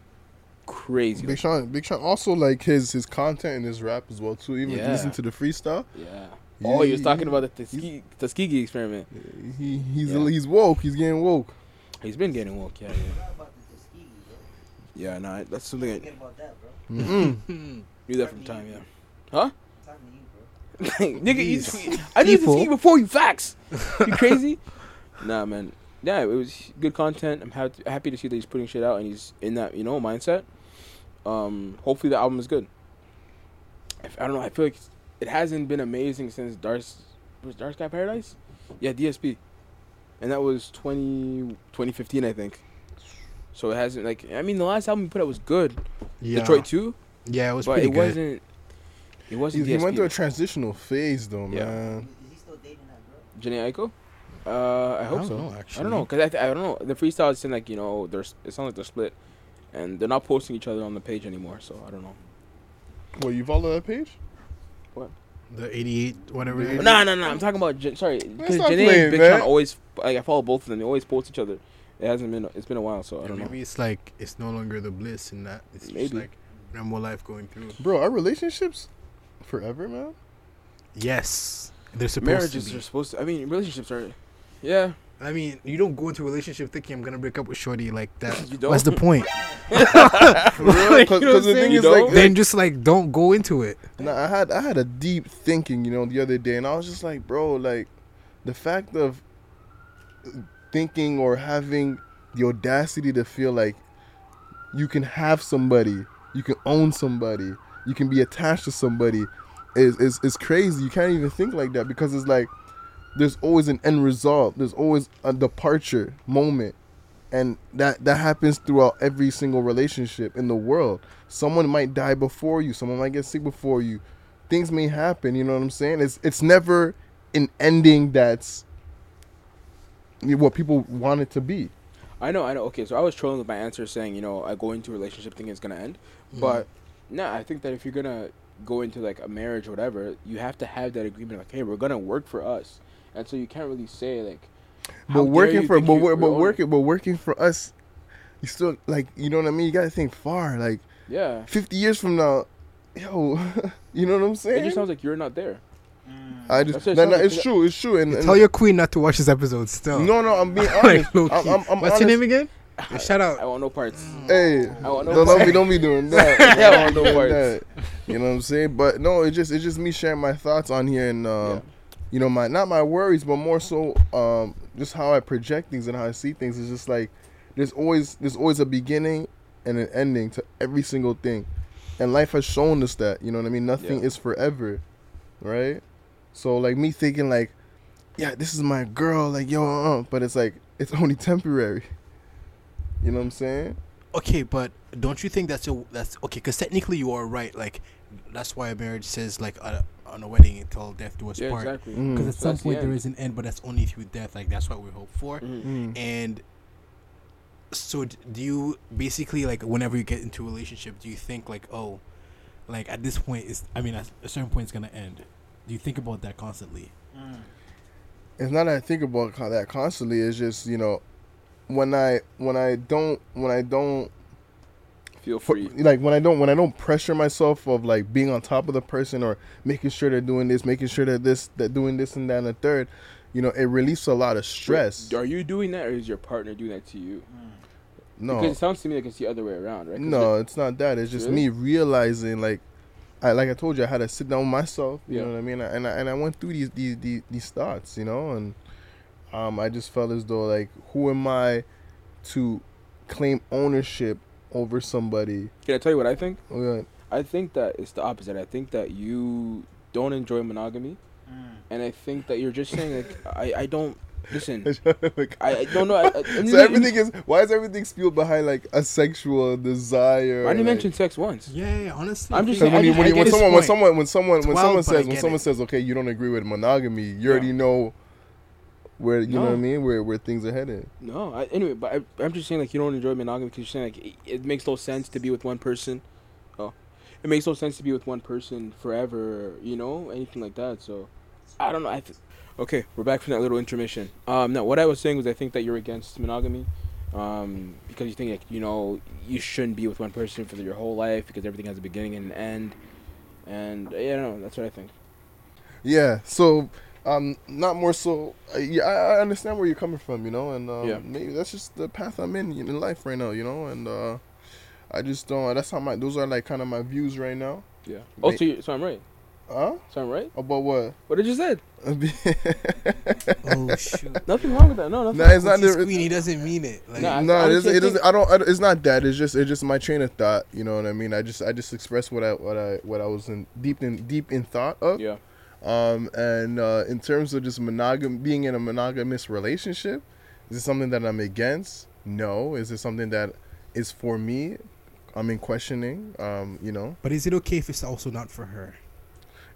crazy. Big Sean, Big Sean also like his his content and his rap as well too. Even Yeah. listen to the freestyle, Yeah. He- Oh, he was talking he- about the Tuskegee, Tuskegee experiment. he he's Yeah. he's woke. He's getting woke. He's been getting woke. Yeah, I yeah. forgot about the Tuskegee. Yeah, nah, that's something I Forget about that, bro. Mm-mm. knew that from time. Yeah. I'm talking to you, bro. Nigga, you, I knew People. Tuskegee before you. Facts. You crazy? nah, man. Yeah, it was good content. I'm happy happy to see that he's putting shit out and he's in that you know mindset. Um, hopefully the album is good. If, I don't know. I feel like it hasn't been amazing since Dark was Dark Sky Paradise. Yeah, DSP, and that was 20, 2015, I think. So it hasn't like I mean the last album he put out was good. Yeah. Detroit two, Yeah, it was but pretty it good. wasn't. It wasn't. He, he went through a transitional phase though, Yeah. man. Is he still dating that girl? Jhené Aiko? Uh, I hope don't so. know, actually. I don't know, cause I, th- I don't know. The freestyle seem like you know they're it sounds like they're split, and they're not posting each other on the page anymore. So I don't know. Well, you follow that page? What? The 88, whatever. it is. No, no, no. I'm talking about Jan- sorry, because Janae playing, and Big man. Sean always like I follow both of them. They always post each other. It hasn't been. It's been a while, so I Yeah, don't know. maybe it's like it's no longer the bliss in that. It's just Maybe. like normal life going through. Bro, our relationships forever, man. Yes, they're supposed Marriages to be. are supposed to. I mean, relationships are. Yeah, I mean, you don't go into a relationship thinking I'm gonna break up with Shorty like that. You don't? What's the point? For real? You Because know the thing saying? is like, don't? then just like don't go into it. Nah, I had I had a deep thinking, you know, the other day, and I was just like, bro, like, the fact of thinking or having the audacity to feel like you can have somebody, you can own somebody, you can be attached to somebody, is is is crazy. You can't even think like that because it's like there's always an end result. There's always a departure moment. And that that happens throughout every single relationship in the world. Someone might die before you, someone might get sick before you. Things may happen, you know what I'm saying? It's it's never an ending that's what people want it to be. I know, I know. Okay, so I was trolling with my answer, saying you know I go into a relationship thinking it's gonna end, mm-hmm. but no, I think that if you're gonna go into like a marriage or whatever, you have to have that agreement. Like, hey, we're gonna work for us, and so you can't really say like. But working for but you- we're but working but working for us, you still like you know what I mean. You gotta think far. Like Yeah, fifty years from now, yo, you know what I'm saying. it just sounds like you're not there. I just That's no, no, it's true, it's true. And, and Tell your queen not to watch this episode still. no, no, I'm being honest. like I'm, key. I'm, I'm What's honest. your name again? Shout out. I want no parts. Hey, I want no don't, don't be don't be doing that. Yeah, I Don't want no parts. that. You know what I'm saying? But no, it's just it's just me sharing my thoughts on here and um, Yeah. you know my not my worries, but more so um, just how I project things and how I see things. It's just like there's always there's always a beginning and an ending to every single thing, and life has shown us that. You know what I mean? Nothing Yeah. is forever, right? So like me thinking like, yeah, this is my girl, like yo, uh, but it's like it's only temporary. You know what I'm saying? Okay, but don't you think that's a that's okay? Because technically you are right. Like that's why a marriage says like uh, on a wedding until death do us Yeah, part. exactly. Mm. Because at So some that's the point there end. an end, but that's only through death. Like that's what we hope for. Mhm. Mm. And so, do you basically like whenever you get into a relationship, do you think like, oh, like at this point is I mean at a certain point it's gonna end? Do you think about that constantly? Mm. it's not that I think about co- that constantly. It's just you know, when I when I don't when I don't Feel free. like when I don't when I don't pressure myself of like being on top of the person or making sure they're doing this, making sure that this that doing this and that and the third, you know, it releases a lot of stress. Are you doing that, or is your partner doing that to you? No, Because it sounds to me like it's the other way around, right? 'Cause no, it's not that. It's just Really? me realizing like. I, like I told you, I had to sit down with myself. You Yeah. know what I mean? And I and I went through these these these, these thoughts, you know, and Um, I just felt as though like, who am I to claim ownership over somebody? Can I tell you what I think? I think that it's the opposite. I think that you don't enjoy monogamy, Mm. and I think that you're just saying like I, I don't listen. I, I don't know. I, I, so everything is why is everything spewed behind like a sexual desire? I didn't like- mention sex once. Yeah, yeah, honestly. I'm just I when, I you, when, I you, when someone when someone when someone when someone says when someone it. says okay you don't agree with monogamy you already know where you know what I mean where where things are headed. No, I, anyway, but I, I'm just saying like you don't enjoy monogamy because you're saying like it, it makes no sense to be with one person. Oh, it makes no sense to be with one person forever. You know, anything like that. So, I don't know. I th- okay, we're back from that little intermission. Um, no, what I was saying was I think that you're against monogamy, um, because you think like you know you shouldn't be with one person for your whole life because everything has a beginning and an end, and yeah, no, that's what I think. Yeah. So um not more so uh, yeah I, I understand where you're coming from you know and um, Yeah. maybe that's just the path I'm in in life right now you know and uh I just don't that's how my those are like kind of my views right now. Yeah. Oh, so, you, so I'm right. Huh? So I'm right. About what? What did you say? oh shoot. Nothing wrong with that. No, nothing. Nah, it's not He's the, queen, he doesn't mean it. Like, Nah, no, I it doesn't, think- I don't. I, it's not that. It's just. It's just my train of thought. You know what I mean? I just. I just expressed what I. What I. What I was in deep in deep in thought of. Yeah. Um. And uh, in terms of just monogam, being in a monogamous relationship, is it something that I'm against? No. Is it something that is for me? I'm in questioning. Um. You know, But is it okay if it's also not for her?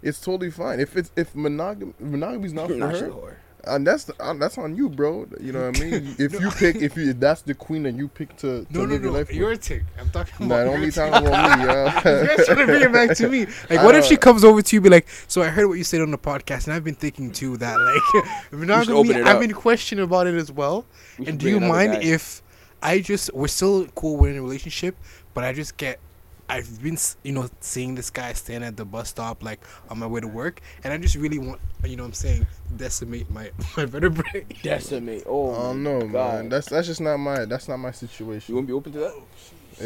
It's totally fine. If it's if monogamy monogamy's not for Nah, she's a her, whore. and that's uh, that's on you, bro. You know what I mean? If you pick, if you if that's the queen that you pick to, to No, no, live your no. life with. Your take. I'm talking Nah, about. don't your be take. talking about me, You're yeah. trying to bring it back to me. Like, what if she comes over to you, be like, "So I heard what you said on the podcast, and I've been thinking too that like monogamy. I've been questioning about it as well. We And do you mind guy. if I just we're still cool, we're in a relationship, but I just get I've been you know seeing this guy standing at the bus stop like on my way to work, and I just really want you know what I'm saying decimate my my vertebrae. decimate? Oh, I don't know, God. man. That's that's just not my that's not my situation. You situation. won't be open to that?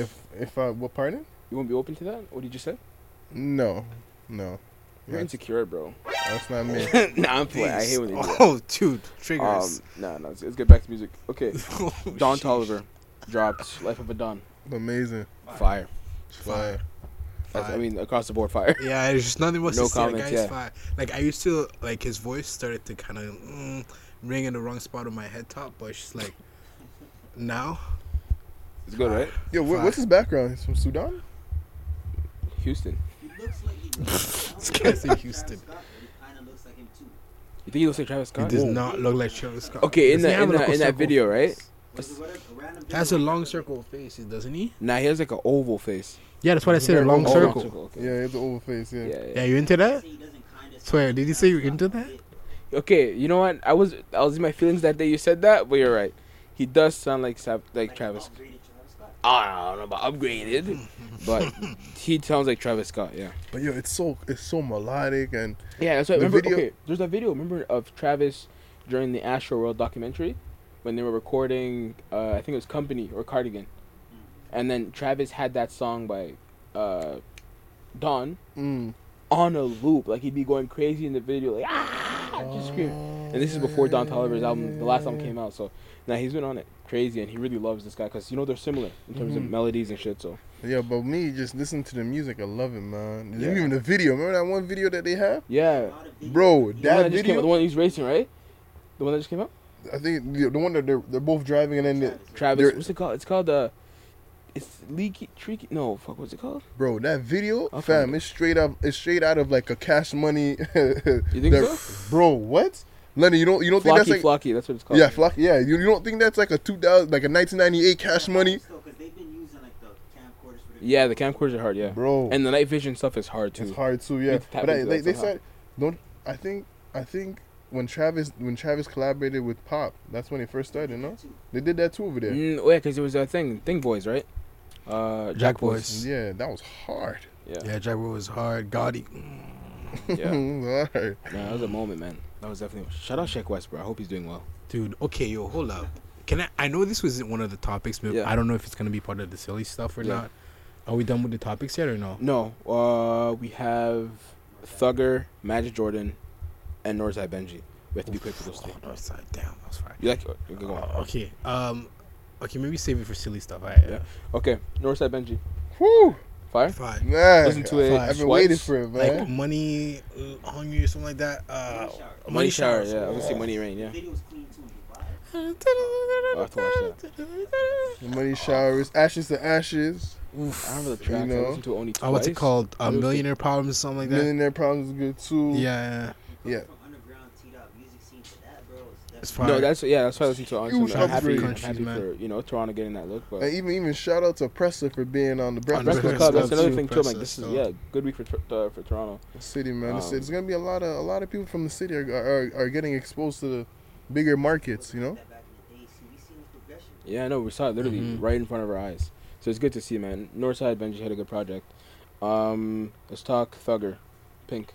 If if I what pardon? You won't be open to that? What did you say? No, no, You're that's, insecure, bro. that's not me. nah, I'm playing. I hate when they do that. Oh, dude, Um, triggers. no, no. Let's, let's get back to music. Okay, Oh, Don sheesh. Toliver dropped "Life of a Don." Amazing. Fire. Fire. That's, I mean, across the board, fire. Yeah, there's just nothing much No to say. The comments, guy's yeah. fine. Like I used to like his voice started to kind of mm, ring in the wrong spot on my head top, but it's just like now. It's good, right? Yo, what, what's his background? He's from Sudan. Houston. He looks like he. This guy's in Houston. Kind of looks like him too. You think he looks like Travis Scott? He Scott? does not look like Travis Scott. Okay, in Does he that in that in that video, right? Face? Was it what a, a random He has a long was- circle face, doesn't he? Nah, he has like an oval face. Yeah, that's what I said. A long long circle. Okay. Yeah, it's an oval face. Yeah. Yeah, yeah. Yeah, you into that? Say he doesn't kinda Swear, did like he say you Travis into that? Okay, you know what? I was I was in my feelings that day you said that, but you're right. He does sound like Sap, like Travis. upgraded I don't know about upgraded, but he sounds like Travis Scott. Yeah. But yo, it's so it's so melodic and Yeah, that's right. The Remember? video- Okay, there's that video. Remember of Travis during the Astro World documentary when they were recording. Uh, I think it was Company or Cardigan, and then Travis had that song by uh, Don mm, on a loop. Like he'd be going crazy in the video, like ah, just screaming. And this is before Don Toliver's album, the last album came out. So now he's been on it crazy, and he really loves this guy because you know they're similar in terms of Mhm. melodies and shit. So yeah, but me just listen to the music. I love it, man. Yeah. Even the video. Remember that one video that they have, yeah, A lot of videos bro? of That just came out, the one he's racing, right? The one that just came out. I think the, the one that they're they're both driving and then the, Travis. Travis, what's it called? It's called uh, it's leaky, tricky. No, fuck, what's it called? Bro, that video, I'll fam, it's straight up, it's straight out of like a Cash Money. You think that- so? Bro, what? Lenny, you don't, you don't think that's like, Flocky. That's what it's called. yeah, Flock, yeah, you, you don't think that's like a 2000, like a 1998 Cash Money, Still, 'cause they've been using like the camcorders Yeah, the camcorders are hard. Yeah, bro? and the night vision stuff is hard too. it's hard too, yeah. need to tap But I, they, they said, don't I think, I think when Travis, when Travis collaborated with Pop, that's when they first started. No, they did that too over there. Mm, oh yeah, because it was a thing, Thing Boys, right? Uh, Jack, Jack Boys. Boys. Yeah, that was hard. Yeah, Yeah, Jack Boys was hard. Gotti. yeah. Alright. Nah, that was a moment, man. That was definitely. Shout out Sheck West, bro. I hope he's doing well. Dude, okay, yo, hold up. Can I? I know this was one of the topics, but Yeah. I don't know if it's gonna be part of the silly stuff or Yeah. not. Are we done with the topics yet or no? No, uh, we have Thugger, Magic Jordan, and Northside Benji. We have to be quick with those things. North side, damn, that was fire. You like? Okay, go on. Okay, um, okay, maybe save it for silly stuff. Alright, Yeah. Okay, Northside Benji. Whew, Fire. Fine. man. Listen to it I've been twice. waiting for it, man. Like money, uh, hungry or something like that. Uh, Money shower. showers. Yeah, I was gonna say money rain. Yeah. The video's clean too. You vibe. I'll have to watch that. Money showers, ashes to ashes. I remember the track. I know. listened to it only twice. Oh, what's it called? It Uh, Millionaire Problems, something like that. Millionaire Problems is good too. Yeah, Yeah. From underground teed up music scene to that, bro. It's it's definitely- fine. No, that's yeah. That's why I listened to it. Huge I'm happy, Countries, happy man. for you know Toronto getting that look. But And even even shout out to Pressa for being on the Breakfast, Breakfast Breakfast Club. Club That's another too, thing too. I'm like, this is so- yeah, good week for uh, for Toronto. city, man. It's- Um, it's gonna be a lot of a lot of people from the city are are, are getting exposed to the bigger markets. You know. That back in the day, see, we seen the progression. Yeah, I know. We saw it literally Mhm. right in front of our eyes. So it's good to see, man. Northside Benji had a good project. Um, let's talk Thugger, Punk.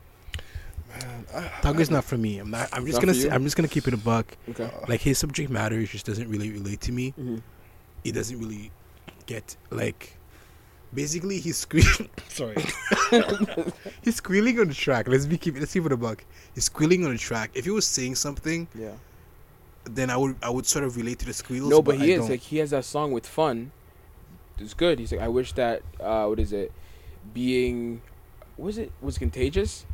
Man, I, Thugger's not for me. I'm not. I'm just Not gonna. Say. I'm just gonna keep it a buck. Okay. Like his subject matter just doesn't really relate to me. Mm-hmm. It doesn't really get like. Basically, he's squealing. Sorry, he's squealing on the track. Let's be keep. Let's keep it a buck. He's squealing on the track. If he was saying something, Yeah. then I would. I would sort of relate to the squeals. No, but I he is don't. like he has that song with fun. It's good. He's like, I wish that uh, what is it, being, was it was contagious?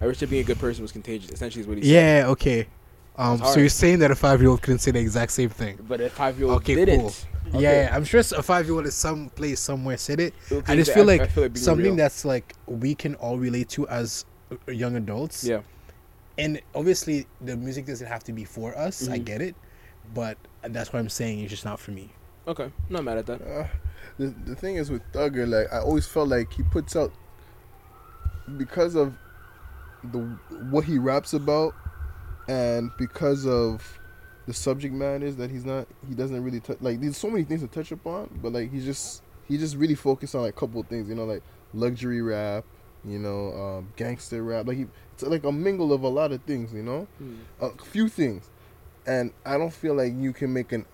I wish that being a good person was contagious. Essentially, is what he said. Yeah. Okay. Um. So you're saying that a five year old couldn't say the exact same thing? But a five year old Okay, didn't. cool. Okay. Yeah, yeah, I'm sure a five year old is some place somewhere said it. It'll I take just feel like something real. that's like we can all relate to as uh, young adults. yeah. And obviously, the music doesn't have to be for us. I Mhm. get it, but that's what I'm saying. It's just not for me. Okay, not mad at that. uh, the the thing is with Thugger, like I always felt like he puts out because of the what he raps about, and because of the subject matters that he's not he doesn't really touch like there's so many things to touch upon but like he's just he just really focused on like a couple of things you know like luxury rap you know um, gangster rap like he it's like a mingle of a lot of things you know? A few things. And i don't feel like you can make an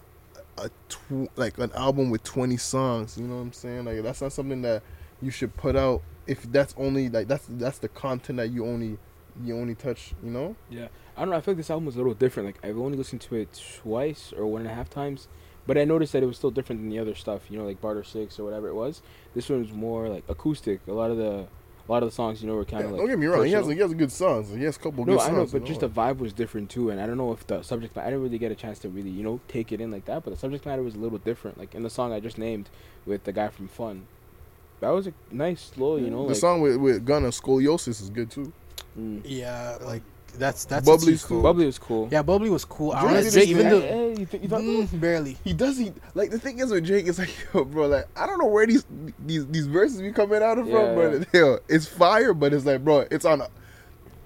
a tw- like an album with 20 songs you know what i'm saying? Like that's not something that you should put out if that's only like that's that's the content that you only you only touch you know Yeah, I don't know. I feel like this album was a little different. Like I've only listened to it twice or one and a half times, but I noticed that it was still different than the other stuff. You know, like Barter Six or whatever it was. This one was more like acoustic. A lot of the, a lot of the songs, you know, were kind Yeah, of like. don't get me wrong he has he has good songs he has a couple No, good songs. No, I know, but just know? the vibe was different too, and I don't know if the subject. ma- I didn't really get a chance to really, you know, take it in like that. But the subject matter was a little different. Like in the song I just named with the guy from Fun, that was a nice, slow, you know, the like. song with with Gunna scoliosis is good too mm. Yeah, like that's that's Bubbly's Bubbly's cool. Bubbly was cool. Yeah, Bubbly was cool. I Drake honestly, did his even though Hey, you, think, you thought Mm, barely. he does he like the thing is with Drake is like yo bro like I don't know where these these these verses be coming out of Yeah, from but yo it's fire but it's like bro it's on a,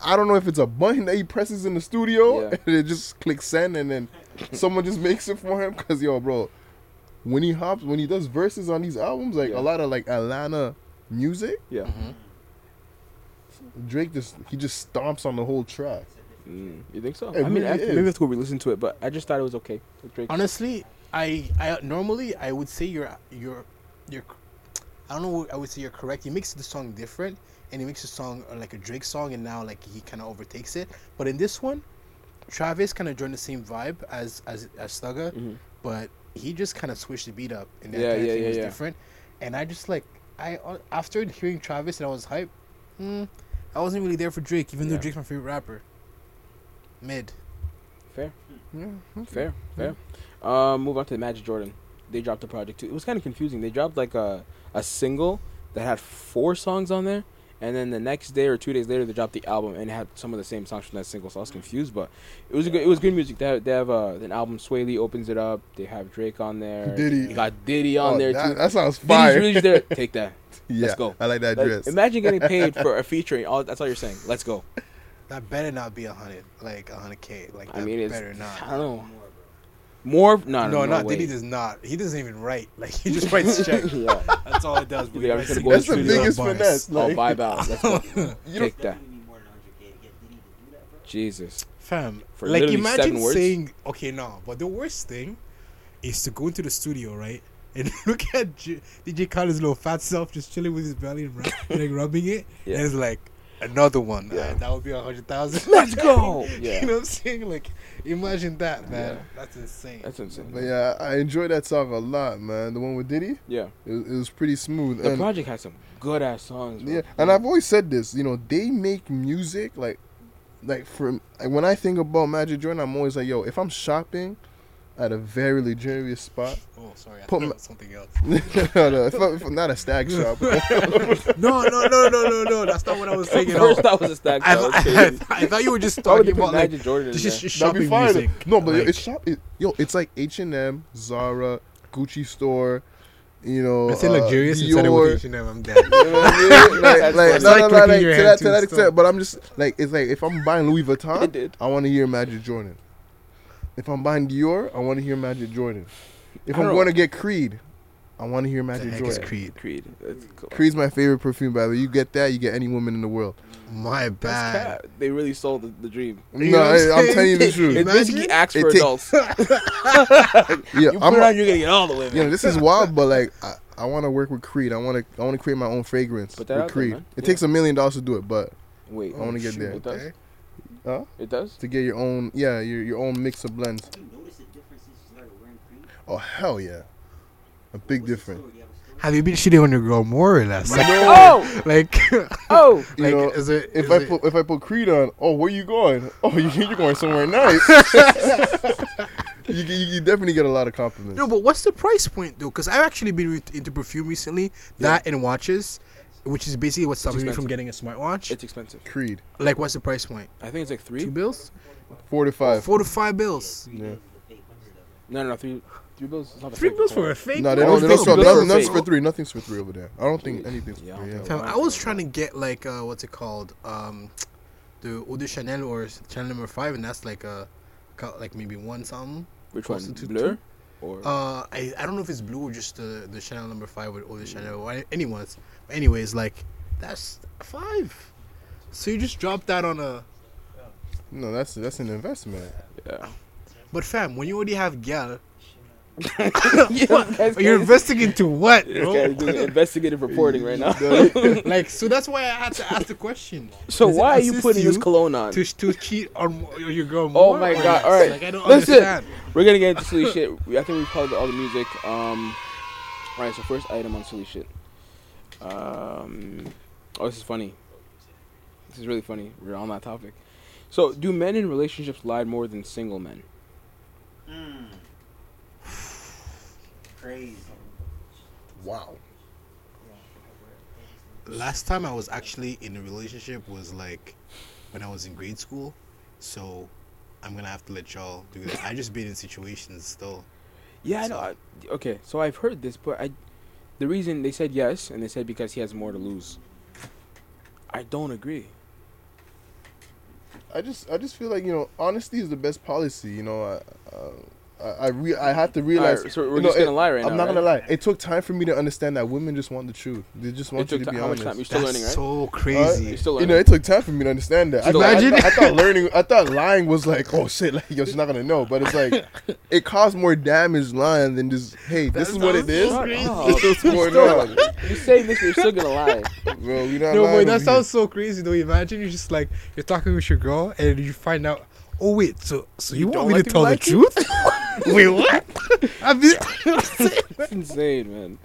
I don't know if it's a button that he presses in the studio Yeah. and it just clicks send and then someone just makes it for him because yo bro when he hops when he does verses on these albums like Yeah. a lot of like Atlanta music Yeah. Mhm. Drake just he just stomps on the whole track Mm, you think so? It I mean, really I, maybe is. I have to re-listen to it, but I just thought it was okay. With Drake. Honestly, I I normally I would say you're you're you're I don't know I would say you're correct. He makes the song different and he makes the song uh, like a Drake song and now like he kind of overtakes it. But in this one, Travis kind of joined the same vibe as as as Thugger, Mhm. but he just kind of switched the beat up and that Yeah, yeah, thing yeah, was yeah. different. And I just like I uh, after hearing Travis and I was hyped. Mm, I wasn't really there for Drake, even Yeah. though Drake's my favorite rapper. Mid. Fair, yeah fair, fair. Um, move on to the Majid Jordan. They dropped a project too. It was kind of confusing. They dropped like a a single that had four songs on there, and then the next day or two days later they dropped the album and had some of the same songs from that single. So I was confused, but it was a good. It was good music. They have, they have uh, an album. Swae Lee opens it up. They have Drake on there. Diddy. You got Diddy on Oh, there that, too. that sounds Diddy's fire really there. Take that. yeah Let's go. I like that Like, dress imagine getting paid for a featuring. All that's all you're saying. Let's go. That better not be a hundred, like a hundred k. Like I that mean, it's better not. I don't know. More? No, no, No, no, not way. Diddy does not. He doesn't even write. Like he just writes checks. yeah. That's all it does. But Yeah, he I'm writes gonna the go that's the biggest bars. finesse I'll like, vibe out. Let's go. you Take that. Definitely need more than 100k to get Diddy to do that, bro. Jesus. Fam, For like imagine seven words? saying, okay, no, but the worst thing is to go into the studio, right, and look at J- DJ Khaled's little fat self just chilling with his belly and rub- like rubbing it, Yeah. and it's like, another one. Yeah. Uh, that would be a hundred thousand. Let's go. Yeah. you know what I'm saying? Like, imagine that, man. Yeah. That's insane. That's insane. But yeah, I enjoyed that song a lot, man. The one with Diddy, Yeah. it, was- it was pretty smooth. The and, project has some good ass songs. Bro. yeah, and I've always said this. You know, they make music like, like from like when I think about Majid Jordan, I'm always like, yo, if I'm shopping at a very luxurious spot, oh, sorry. I Put thought my- something else. no, no, if I- if I'm not a stag shop. no, no, no, no, no, no. That's not what I was saying at all. First, that was a stack. I, That was I. I thought you were just talking they put about like Majid Jordan just, there? just be shopping fine. music. No, but Like, it's shop. It, yo, it's like H and M, Zara, Gucci store. You know, I say uh, luxurious instead of Dior. with H&M. I'm dead. You know what I mean? like, That's like, funny. no, no, like no, like, to that, to to that extent. But I'm just like, it's like if I'm buying Louis Vuitton, did. I want to hear Majid Jordan. If I'm buying Dior, I want to hear Majid Jordan. If I I'm going to get Creed, I want to hear the Magic heck is Jordan. Creed? Creed. That's cool. Creed's my favorite perfume, by the way. You get that, you get any woman in the world. My That's bad. cat. They really sold the, the dream. You no, know I'm I, I'm telling you the truth. It basically Imagine- acts for take- adults. Yeah, You put I'm, it on, you're gonna get all the women. you know, this is wild, but like, I, I want to work with Creed. I want to, I want to create my own fragrance with out there, Creed. It Yeah. takes a million dollars to do it, but Wait, I want to get shoot, there. It does. Huh? It does. To get your own, yeah, your your own mix of blends. You notice the difference since you started wearing cream? Oh hell yeah, a big difference. have a story? Have you been cheating on your girl more or less? Like, Oh, like, oh. You like, know, is it? If is I it- put if I put Creed on, oh, where you going? Oh, you, you're going somewhere nice. you, you, you definitely get a lot of compliments. No, but what's the price point though? Because I've actually been re- into perfume recently. That and watches, which is basically what stops me from getting a smartwatch. It's expensive. Creed, like, what's the price point? I think it's like Two three. bills? four to five. Four to five bills. Yeah. The fake. No, no, no. Three. Three bills. It's not Three bills one. for a fake. No, they Always don't. They don't sell. Bills Nothing, are nothing's for three. Nothing's for three over there. I don't think anything's Yeah, for three. Yeah. I was trying to get like uh, what's it called? Um, the Eau de Chanel or Chanel number five, and that's like a, like maybe one something. Which one? Closer to Blur. two? Or Uh, I, I don't know if it's blue or just the the Chanel number five with Eau de Chanel or any- anyone's. But anyways, like that's five. So you just drop that on a. No, that's that's an investment. yeah. But fam, when you already have gal, yeah you're investing into what, This bro? doing investigative reporting right now. like so that's why I had to ask the question. so Does why are you assist putting this cologne on? To to cheat on your girl Oh my God, alright. Like I don't Listen. understand. We're gonna get into silly shit. I think we covered all the music. Um, all right. So first item on silly shit. Um, oh, this is funny. This is really funny. We're on that topic. So, do men in relationships lie more than single men? Mm. Crazy. Wow. Last time I was actually in a relationship was like when I was in grade school. So I'm gonna have to let y'all do that. I just been in situations still. Yeah, I know. I, okay, so I've heard this, but I, the reason they said yes, and they said because he has more to lose. I don't agree. I just I just feel like you know honesty is the best policy. You know, I uh, I I, re- I have to realize. Alright, so we're you know, just gonna it- lie right I'm now. not gonna lie. It took time for me to understand that women just want the truth. They just want It you took to ti- be how much honest. time? You're still That's learning, right? so crazy. You're still You know, it took time for me to understand that. I, Still thought- I, Imagine- I thought learning, I thought lying was like, oh shit, like yo, she's not gonna know. But it's like, it caused more damage lying than just, hey, this That is what it sounds is. so crazy. This is what's going on. You're saying this, but you're still gonna lie. Bro, we not No, lying boy, that over sounds so crazy though. Imagine you're just like you're talking with your girl and you find out. Oh wait, so so you, You want don't me like to to tell be the lied truth? wait, what? I mean, That's insane, man.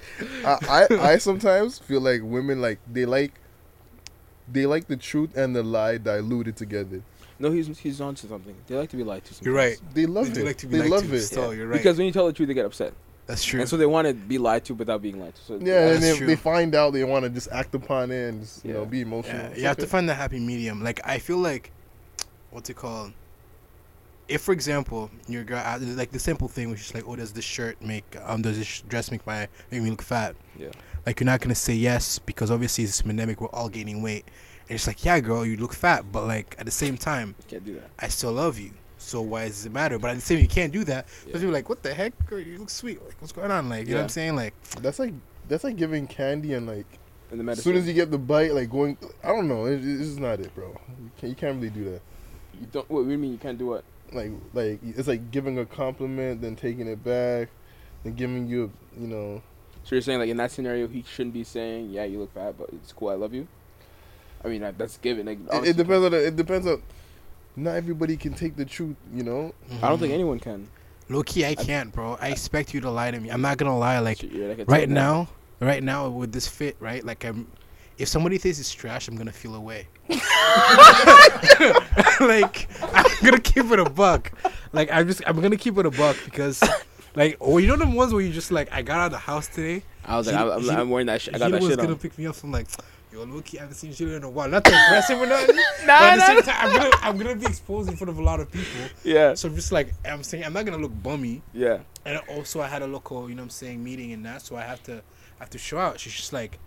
I, I I sometimes feel like women like they like they like the truth and the lie diluted together. No, he's he's on to something. They like to be lied to. Sometimes. you're right. They love They it. like to be they lied love to it. still. You're right. Because when you tell the truth, they get upset, that's true. and so they want to be lied to without being lied to. So Yeah, and That's if they find out, they want to just act upon it and just, you know be emotional. Yeah, It's you have to find the happy medium. Like I feel like, what's it called? If, for example, your girl, uh, like the simple thing, which is like, oh, does this shirt make, um, does this dress make my make me look fat? Yeah. Like you're not gonna say yes because obviously it's pandemic, we're all gaining weight, and it's like, yeah, girl, you look fat, but like at the same time, can't do that. I still love you. So why does it matter? But at the same, you can't do that. Yeah. Because you're like, what the heck? Girl, you look sweet. Like, what's going on? Like, you know what I'm saying? Like, That's like that's like giving candy and like In the as soon as you get the bite, like going. I don't know. It, it's not it, bro. You can't, you can't really do that. you don't. What do you mean you can't do what? Like like it's like giving a compliment, then taking it back, then giving you, a, you know. So you're saying like in that scenario, he shouldn't be saying, "Yeah, you look fat, but it's cool. I love you." I mean, that's given. Like, It, it depends on. The, it depends on. Not everybody can take the truth, you know. I don't think anyone can. Low key, I can't, bro. I expect you to lie to me. I'm not gonna lie. Like You're like right now, right now with this fit, right? Like I'm. If somebody thinks it's trash, I'm gonna feel away. like I'm gonna keep it a buck. Like I'm just I'm gonna keep it a buck because, like, oh, you know the ones where you just like I got out of the house today. I was like, He- I'm, I'm, he- I'm wearing that shit. I got he that was shit gonna on. pick me up. So I'm like, yo, Loki, I haven't seen you in a while. Not to impress or nothing. but at the same time, I'm gonna I'm gonna be exposed in front of a lot of people. Yeah, So I'm just like I'm saying, I'm not gonna look bummy. yeah. And also, I had a local, you know, what I'm saying, meeting and that, so I have to, I have to show out. She's just like,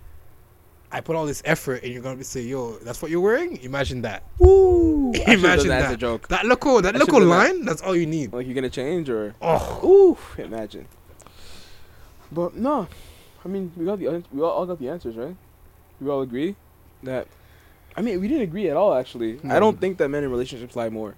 I put all this effort, and you're gonna be say, yo, that's what you're wearing. Imagine that. Woo! I should've done Imagine that as that. a joke. That local, that I local should've that. line. That's all you need. Like you're gonna change or Oh, ooh, imagine. But no, I mean we got the we all, got the answers right. We all agree that. I mean, we didn't agree at all. Actually, I don't think that men in relationships lie more.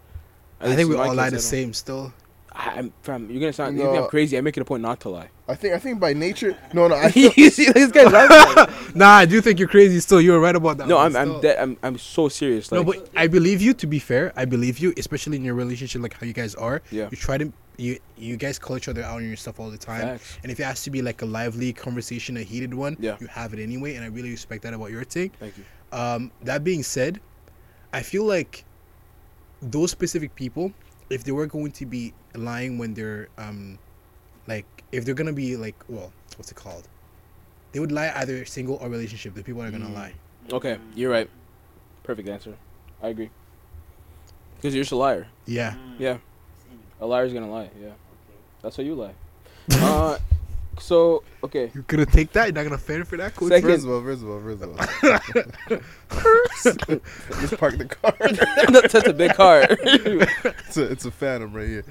I think we all lie the same still. I, I'm fam. You're gonna sound. You think I'm crazy? I make it a point not to lie. I think. I think by nature. No, no. I feel, you see this guy's laughing. Nah, I do think you're crazy. Still, you were right about that. no, one, I'm I'm still. dead. I'm I'm so serious. Like, no, but I believe you. To be fair, I believe you, especially in your relationship, like how you guys are. Yeah. You try to you you guys call each other out on your stuff all the time. Facts. And if it has to be like a lively conversation, a heated one, Yeah. you have it anyway. And I really respect that about your take. Thank you. Um, that being said, I feel like those specific people, if they were going to be lying when they're um, like if they're gonna be like well, what's it called? They would lie either single or relationship. The people are gonna Mm. lie. Okay, you're right. Perfect answer. I agree. Because you're just a liar. Yeah. Yeah, a liar's gonna lie. Yeah, that's how you lie. uh, so okay. You're gonna take that. You're not gonna fair for that. Coach? Second- first of all, first of all, first of all. Just park the car. that's, that's a big car. it's a it's a phantom right here.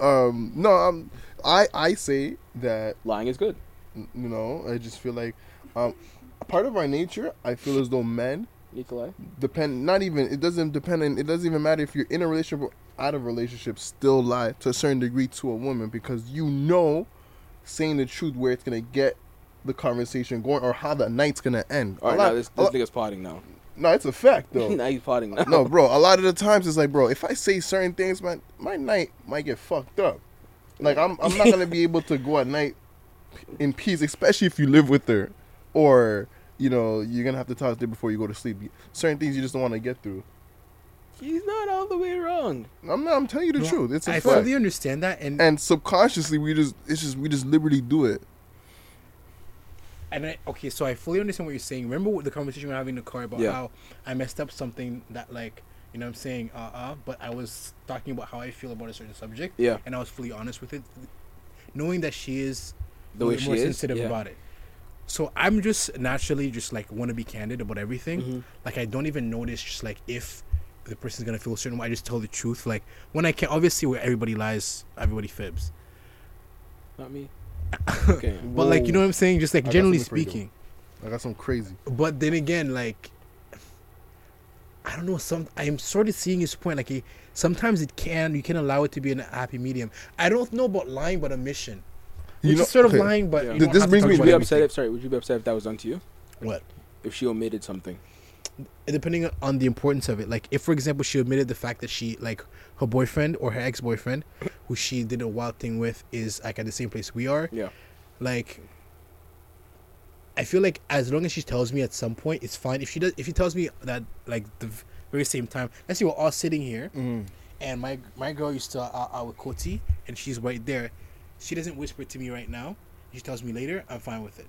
Um, no, um, I I say that Lying is good. you know I just feel like um, part of our nature. I feel as though men need to lie. depend. Not even it doesn't depend. on It doesn't even matter if you're in a relationship or out of a relationship. Still lie to a certain degree to a woman because you know saying the truth where it's gonna get the conversation going or how the night's gonna end. All right, lot- now this this lot- nigga's potting now. no, it's a fact though. now he's potting now. no, bro. A lot of the times it's like, bro, if I say certain things, man, my night might get fucked up. Like I'm, I'm not gonna be able to go at night in peace, especially if you live with her, or you know, you're gonna have to talk to her before you go to sleep. Certain things you just don't want to get through. He's not all the way wrong. I'm not. I'm telling you the No, truth. It's a I fact. fully understand that, and and subconsciously, we just, it's just, we just liberally do it. And I okay, so I fully understand what you're saying. Remember what the conversation we were having in the car about Yeah. how I messed up something that like you know what I'm saying uh uh but I was talking about how I feel about a certain subject Yeah, and I was fully honest with it, knowing that she is the way more she is. sensitive yeah. about it. So I'm just naturally just like want to be candid about everything. Mhm. Like I don't even notice just like if the person's gonna feel a certain way. I just tell the truth. Like when I can, obviously where everybody lies, everybody fibs. Not me. Okay. But like you know what I'm saying, just like I generally something for you, though. speaking. I got some crazy. But then again, like I don't know. Some I'm sort of seeing his point. Like he, sometimes it can you can allow it to be a happy medium. I don't know about lying, but omission. You Which know- is sort of okay. lying, but Yeah. you Th- don't this have to brings talk me Would to you be upset if sorry? Would you be upset if that was done to you? What? If she omitted something? Depending on the importance of it. Like if, for example, she admitted the fact that she like her boyfriend or her ex boyfriend, who she did a wild thing with, is like at the same place we are. Yeah. Like. I feel like as long as she tells me at some point, it's fine. If she does, if she tells me that like the very same time, let's say we're all sitting here, Mm. and my my girl used to uh, out with Koti, and she's right there. She doesn't whisper to me right now. She tells me later. I'm fine with it,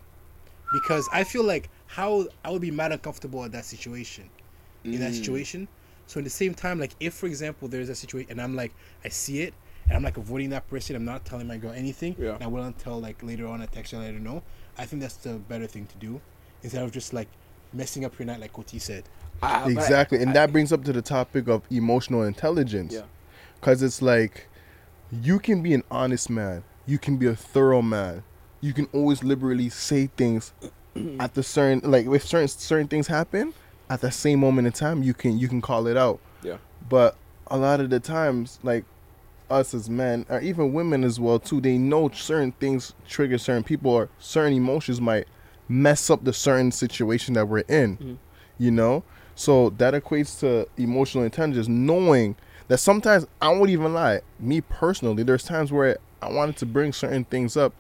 because I feel like how I would be mad uncomfortable at that situation, in that Mm. situation. So at the same time, like if for example there's a situation and I'm like I see it and I'm like avoiding that person, I'm not telling my girl anything. Yeah. And I will until like later on I text her, let her know. I think that's the better thing to do instead of just like messing up your night like what Koti said. But I- Exactly, and I- that brings up to the topic of emotional intelligence. Yeah. Because it's like, you can be an honest man, you can be a thorough man, you can always liberally say things at the certain like if certain certain things happen at the same moment in time, you can you can call it out. Yeah. But a lot of the times, like us as men, or even women as well too, they know certain things trigger certain people or certain emotions might mess up the certain situation that we're in Mhm. you know So that equates to emotional intelligence, knowing that sometimes I won't even lie. Me personally, there's times where I wanted to bring certain things up,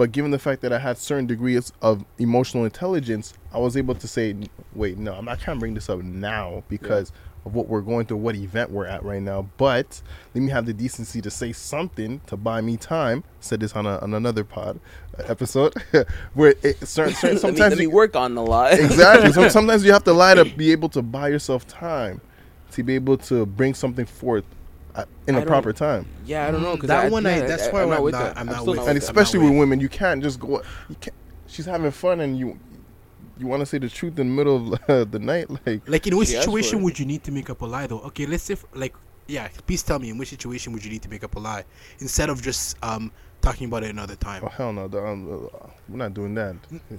but given the fact that I had certain degrees of emotional intelligence, I was able to say, "Wait, no, I'm not trying to bring this up now because of what we're going through, what event we're at right now. But let me have the decency to say something to buy me time." Said this on, a, on another pod uh, episode where it, certain, certain let, me, sometimes let me you- work on the lie. exactly. Some, sometimes you have to lie to be able to buy yourself time, to be able to bring something forth at, in I a don't- proper time. yeah, I don't know. 'cause That I, one I- that's I, why I'm I'm not with that. I'm not with And I'm not especially with with- women, you can't just go. You can't. She's having fun, and you you want to say the truth in the middle of the night, like Like in which She situation would you need to make up a lie though? Okay, let's say f- like yeah, please tell me in which situation would you need to make up a lie instead of just um talking about it another time. oh hell no, the- um, uh, we're not doing that.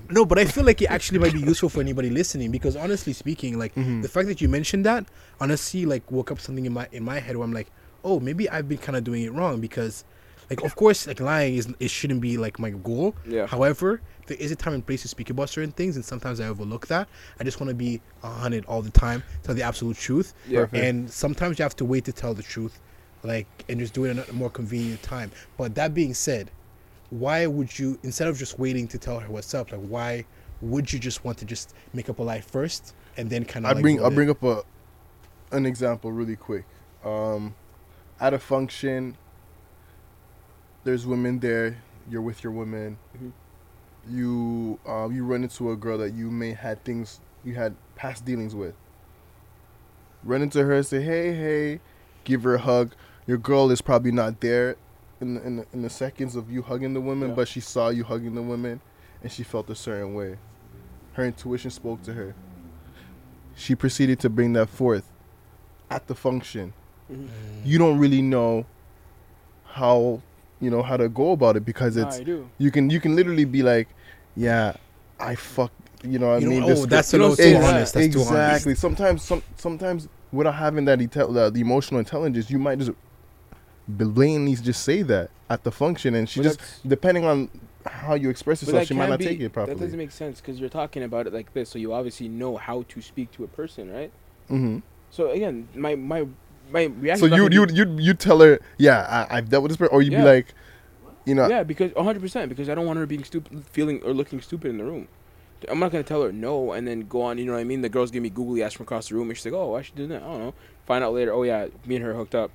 No, but I feel like it actually might be useful for anybody listening because honestly speaking, like Mhm. the fact that you mentioned that honestly like woke up something in my in my head where I'm like, oh, maybe I've been kind of doing it wrong because, like, of course, like lying is it shouldn't be like my goal. Yeah. However, there is a time and place to speak about certain things, and sometimes I overlook that. I just want to be a hundred all the time, tell the absolute truth, Yeah. And sometimes you have to wait to tell the truth, like, and just do it at a more convenient time. But that being said, why would you instead of just waiting to tell her what's up, like, why would you just want to just make up a lie first and then kind of I like bring I bring up a an example really quick. Um, at a function, there's women there. You're with your women. Mhm. You um, you run into a girl that you may had things you had past dealings with. Run into her, say hey hey, give her a hug. Your girl is probably not there in the, in the, in the seconds of you hugging the women, Yeah. but she saw you hugging the women, and she felt a certain way. Her intuition spoke to her she proceeded to bring that forth at the function. Mhm. You don't really know how you know how to go about it because Nah, it's I do. you can you can literally be like, yeah, I fuck, you know, I You mean, this oh, that's a You little don't too honest. That's too honest. exactly. Sometimes some sometimes without having that intel, uh, the emotional intelligence, you might just blatantly just say that at the function, and she But just depending on how you express yourself, she might can't be- take it properly. That doesn't make sense because you're talking about it like this, so you obviously know how to speak to a person, right? hmm So again, my my my reaction. So you gonna you you you tell her, yeah, I, I've dealt with this person, or you'd Yeah. be like, you know, yeah, because 100 percent because I don't want her being stupid, feeling or looking stupid in the room. I'm not gonna tell her no and then go on. You know what I mean? The girls give me googly eyes from across the room, and she's like, "Oh, I should do that." I don't know. Find out later. Oh yeah, me and her hooked up.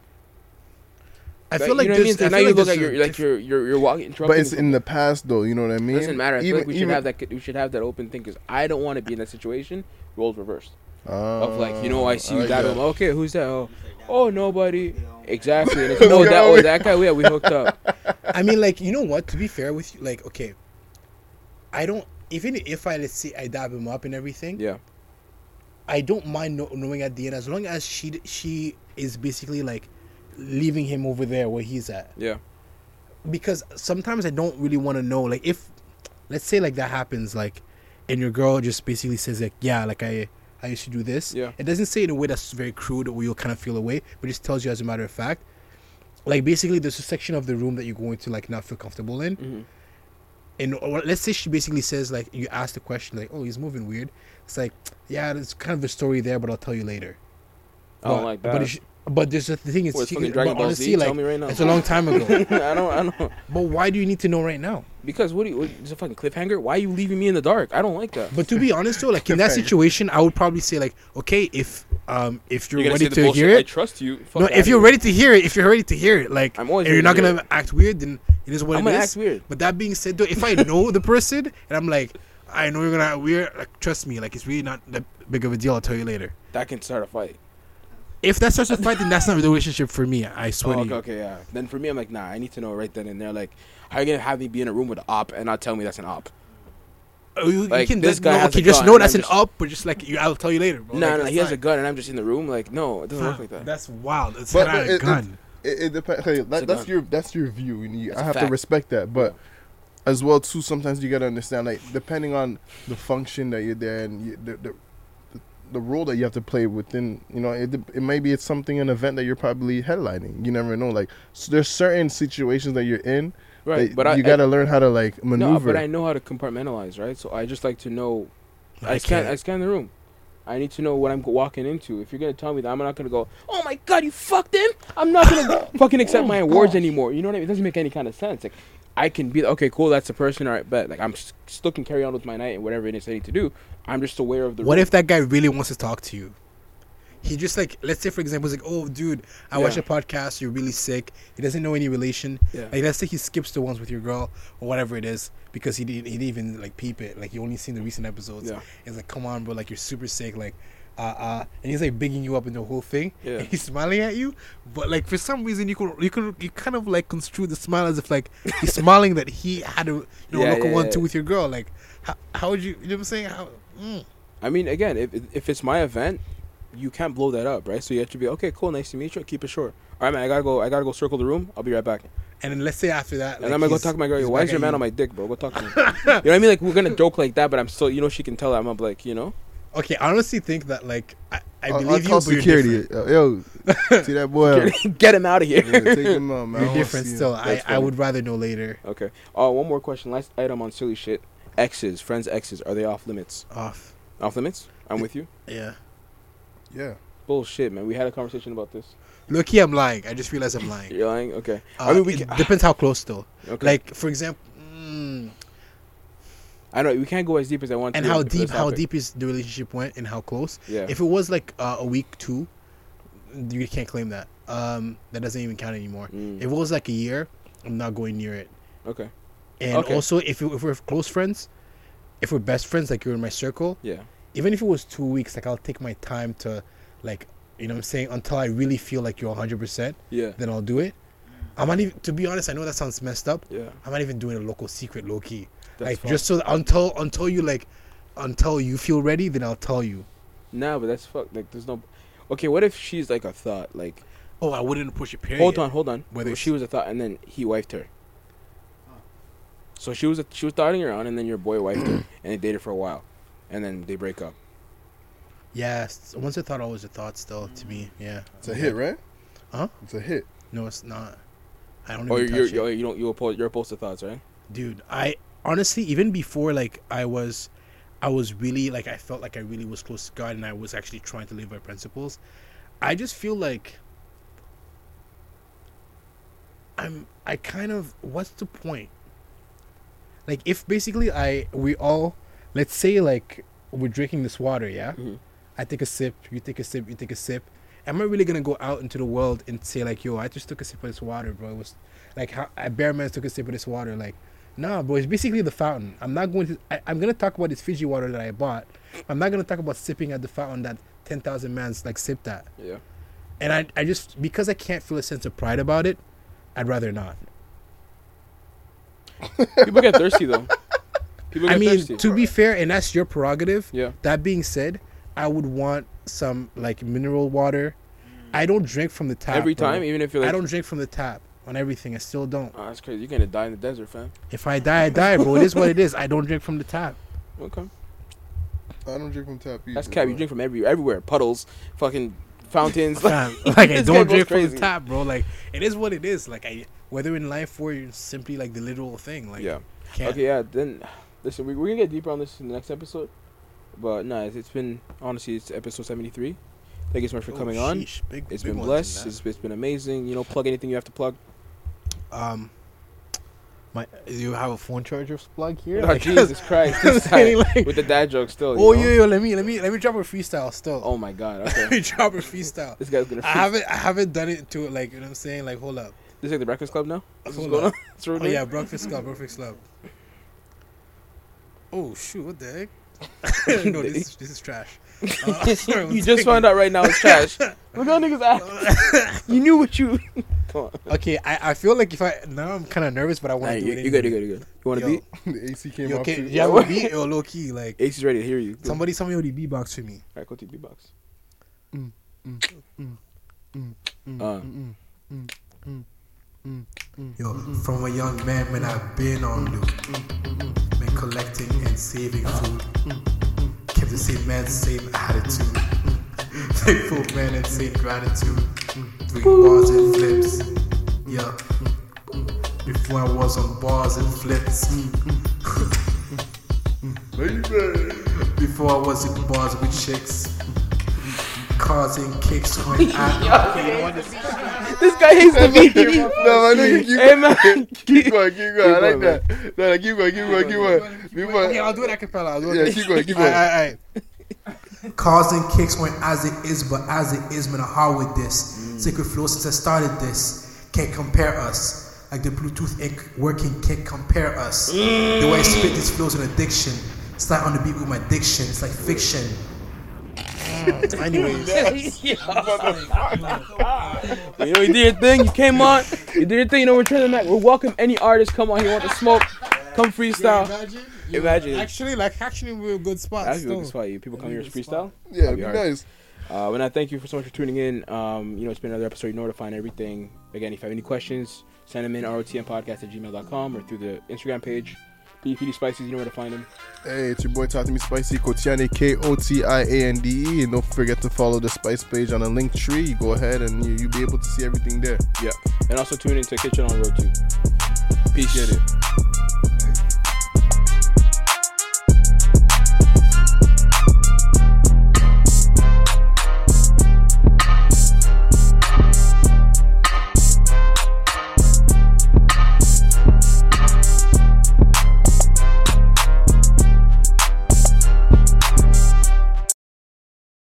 I But feel like you know what I mean? So I now you like look like you're like you're you're you're walking. But it's in the past, though. You know what I mean? It doesn't matter. I feel like we should have that. We should have that open thing because I don't want to be in that situation. Roles reversed of like you know Oh, I see you oh, like that. that. Okay, who's that? Oh, oh nobody. Exactly. And it's, no, that oh that guy. Yeah, we hooked up. I mean, like you know what? To be fair with you, like okay, I don't even if I let's say I dab him up and everything. Yeah. I don't mind know, knowing at the end as long as she she is basically like leaving him over there where he's at. Yeah. Because sometimes I don't really want to know like if let's say like that happens like and your girl just basically says like yeah like I I used to do this. Yeah. It doesn't say in a way that's very crude or you'll kind of feel away, but it just tells you as a matter of fact. Like basically there's a section of the room that you're going to like not feel comfortable in hmm and or let's say she basically says like you ask the question like oh he's moving weird it's like yeah there's kind of a story there but i'll tell you later don't like that. but, it's, but there's a, the thing is it's she Dragon but Ball honestly, Z? like, Tell me right now. it's a long time ago I don't. I don't. but why do you need to know right now Because what? Do you, what a fucking cliffhanger? Why are you leaving me in the dark? I don't like that. but to be honest though like in that situation i would probably say like okay if um if you're, You're ready to bullshit. hear I it trust you. Fuck no if you're ready to hear it if you're ready to hear it like I'm always and you're not gonna act weird then it is what I'm it gonna is. act weird. But that being said, though, if I know the person and I'm like, I know you're gonna act weird, like trust me, like it's really not that big of a deal. I'll tell you later. That can start a fight. If that starts a fight, then that's not the relationship for me. I Oh, swear to okay, you. okay, yeah. Then for me, I'm like, nah. I need to know right then and there. Like, how you gonna have me be in a room with an op and not tell me that's an op? Oh, you, you can this just, guy no, has okay, a just gun know that's I'm an just- up, but just like you, I'll tell you later. Bro. no, Like, no, he has a gun and I'm just in the room. Like, no, it doesn't work like that. That's wild. It's But- not but a it- gun. It, it depends. Hey, that, that's gun. your that's your view. and you- It's I a have to respect that, but as well too. Sometimes you gotta understand, like depending on the function that you're there and you, the, the the role that you have to play within. You know, it it maybe it's something an event that you're probably headlining. You never know. Like so there's certain situations that you're in. right, but you I- gotta learn how to like maneuver no, but I know how to compartmentalize, right? So I just like to know. I I scan. can't. I scan the room. I need to know what I'm walking into. If you're gonna tell me that, I'm not gonna go. Oh my god, you fucked him! I'm not gonna fucking accept my awards oh anymore. You know what I mean? It doesn't make any kind of sense. Like, I can be okay, cool. That's the person. All right, but like, I'm still can carry on with my night and whatever it is I need to do. I'm just aware of the. What room. if that guy really wants to talk to you? He just like, let's say for example, he's like, "Oh, dude, I watched Yeah. a podcast. You're really sick." He doesn't know any relation. Yeah. Like, let's say he skips the ones with your girl or whatever it is because he didn't. He didn't even like peep it. Like, he only seen the recent episodes. Yeah. He's like, "Come on, bro. Like, you're super sick. Like, uh, uh," and he's like bigging you up in the whole thing. Yeah. He's smiling at you, but like for some reason you could you could you kind of like construe the smile as if like he's smiling that he had a you know Yeah, look yeah, one two with your girl. Like, how how would you you know what I'm saying? How? Mm. I mean, again, if if it's my event, you can't blow that up, right? So you have to be okay, cool, nice to meet you. Keep it short. All right, man. I gotta go. I gotta go circle the room. I'll be right back. And then let's say after that, and I'm gonna go talk to my girl. Yo, why is your man you. on my dick, bro? Go talk to me. you know what I mean? Like we're gonna joke like that, but I'm still, you know, she can tell that I'm up, like, you know. Okay, I honestly think that like I, I I'll- believe I'll you, call but you're security. different. Uh, Yo, see that boy? Get him out of here. Yeah, take him out, man. I You're different still. I, I would rather know later. Okay. Uh, one more question. Last item on silly shit. Exes, friends, exes, are they off limits? Off. Off limits? I'm with you. Yeah. Yeah. Bullshit, man. We had a conversation about this. Look here, I'm lying. I just realized I'm lying. You're lying. Okay. Uh, I mean, we it can, depends how close though. okay. Like for example, mm, I know we can't go as deep as I want and to. how deep how deep is the relationship went and how close. Yeah. If it was like uh, a week two, you can't claim that. Um, that doesn't even count anymore. Mm, If it was like a year, I'm not going near it. okay. And Okay. also, if, it, if we're close friends, if we're best friends, like you're in my circle, Yeah. even if it was two weeks, like I'll take my time to, like, you know what I'm saying, until I really feel like you're 100%, Yeah. then I'll do it. I'm not even, to be honest, I know that sounds messed up. Yeah. I'm not even doing a local secret low key. That's like, fine. just so until, until you, like, until you feel ready, then I'll tell you. Nah, but that's fuck. Like, there's no. Okay, what if she's like a thought? Like, Oh, I wouldn't push it, period. hold on, hold on. Whether Whether she was a thought, and then he wifed her. So she was a, she was thoughting around, and then your boy wifed her, and they dated for a while, and then they break up. Yes. Once a thought, always a thought still, to me. Yeah. It's a hit, right? Huh? It's a hit. No, it's not. I don't Or even you're, touch it. you're you don't you oppose you're opposed to thoughts, right? dude i honestly even before like i was i was really like i felt like i really was close to god and i was actually trying to live by principles i just feel like i'm i kind of what's the point like if basically i we all let's say like we're drinking this water yeah Mhm. i take a sip you take a sip you take a sip am i really gonna go out into the world and say like yo i just took a sip of this water bro it was like how I bare man took a sip of this water. Like, nah, bro, it's basically the fountain. I'm not going to. I, I'm gonna talk about this Fiji water that I bought. I'm not gonna talk about sipping at the fountain that ten thousand man's like sipped at. Yeah. And I, I just because I can't feel a sense of pride about it, I'd rather not. People get thirsty though. People get I mean, thirsty. to be fair, and that's your prerogative. yeah. That being said, I would want some like mineral water. I don't drink from the tap Every bro. time, even if you're like, I don't drink from the tap on everything. I still don't. Oh, that's crazy. You're gonna die in the desert, fam. If I die, I die, bro. It is what it is. I don't drink from the tap. Okay. I don't drink from tap either. That's cap. You drink from every everywhere. Puddles, fucking fountains. Fam, like I don't drink from the tap, bro. Like it is what it is. Like I, whether in life or you're simply like the literal thing. Like yeah. can't. Okay. Yeah. Then, listen, we, we're gonna get deeper on this in the next episode. But no, it's, it's been honestly, it's episode seventy three. Thank you so much for Oh, coming on. sheesh, Big, It's big been blessed. It's, it's been amazing. You know, plug anything you have to plug. Um, my you have a phone charger plug here? Oh, Like, Jesus Christ! Saying, like- with the dad joke still. oh yeah, yeah, let me let me let me drop a freestyle still. Oh my God. let me drop a freestyle. this guy's gonna. I haven't I haven't done it to like you know what I'm saying. Like hold up. This is like the Breakfast Club now. What's Hold going on? Oh yeah, breakfast club, breakfast club. Oh shoot! What the heck? no, this is, this is trash. Uh, sorry, you just found out right now it's trash. Look at niggas ass. you knew what you. Come on. Okay, I, I feel like if I now I'm kind of nervous, but I want Nah, to do you, it. you good, you anyway. good, you good. You want to Yo. beat? the AC came Yo, off. okay, too. you have a beat or low key? Like AC's ready to hear you. Go. somebody, somebody already beatbox for me. Alright, go to beatbox. Mm, mm, mm, mm, mm, Uh. mm, mm, mm, mm, mm. Yo, from a young man, when I've been on loop. Been collecting and saving food. Kept the same man, same attitude. Thankful man and same gratitude. Three bars and flips. Yeah. Before I was on bars and flips. Baby. Before I was in bars with chicks, causing kicks when I. This guy hates the beat. no, my nigga, keep, Hey man, keep going, keep going. I like going, that. No, no, keep going, keep going, keep going. Keep going. Okay, I'll do it a cappella. I'll do it. Yeah, keep going, keep going. Alright, alright. Causing kicks when as it is, but as it is, man, how with this? Mm. Sacred flow since I started this. Can't compare us. Like the Bluetooth ink working can't compare us. The way I mm. spit these flows an addiction. Start on the beat with my diction. It's like fiction. Mm. Anyways, you know, you did your thing. You came on. You did your thing. You know, we're turning back. We'll welcome any artist. Come on here, want to smoke? Come freestyle. Imagine. Imagine. Actually, like actually, we're a good spot. That's a good spot. You people come here to freestyle. Yeah, That'd be be hard. nice. Uh, and I thank you for so much for tuning in. Um, you know, it's been another episode. You know where to find everything. Again, if you have any questions, send them in rotmpodcast at gmail.com or through the Instagram page. PDPD Spices, you know where to find them. Hey, it's your boy Talk to Me Spicy Kotiane K O T I A N D E, and don't forget to follow the Spice page on the link tree. Go ahead and you you'll be able to see everything there. Yeah. And also tune into Kitchen on Road 2. Peace. Get it.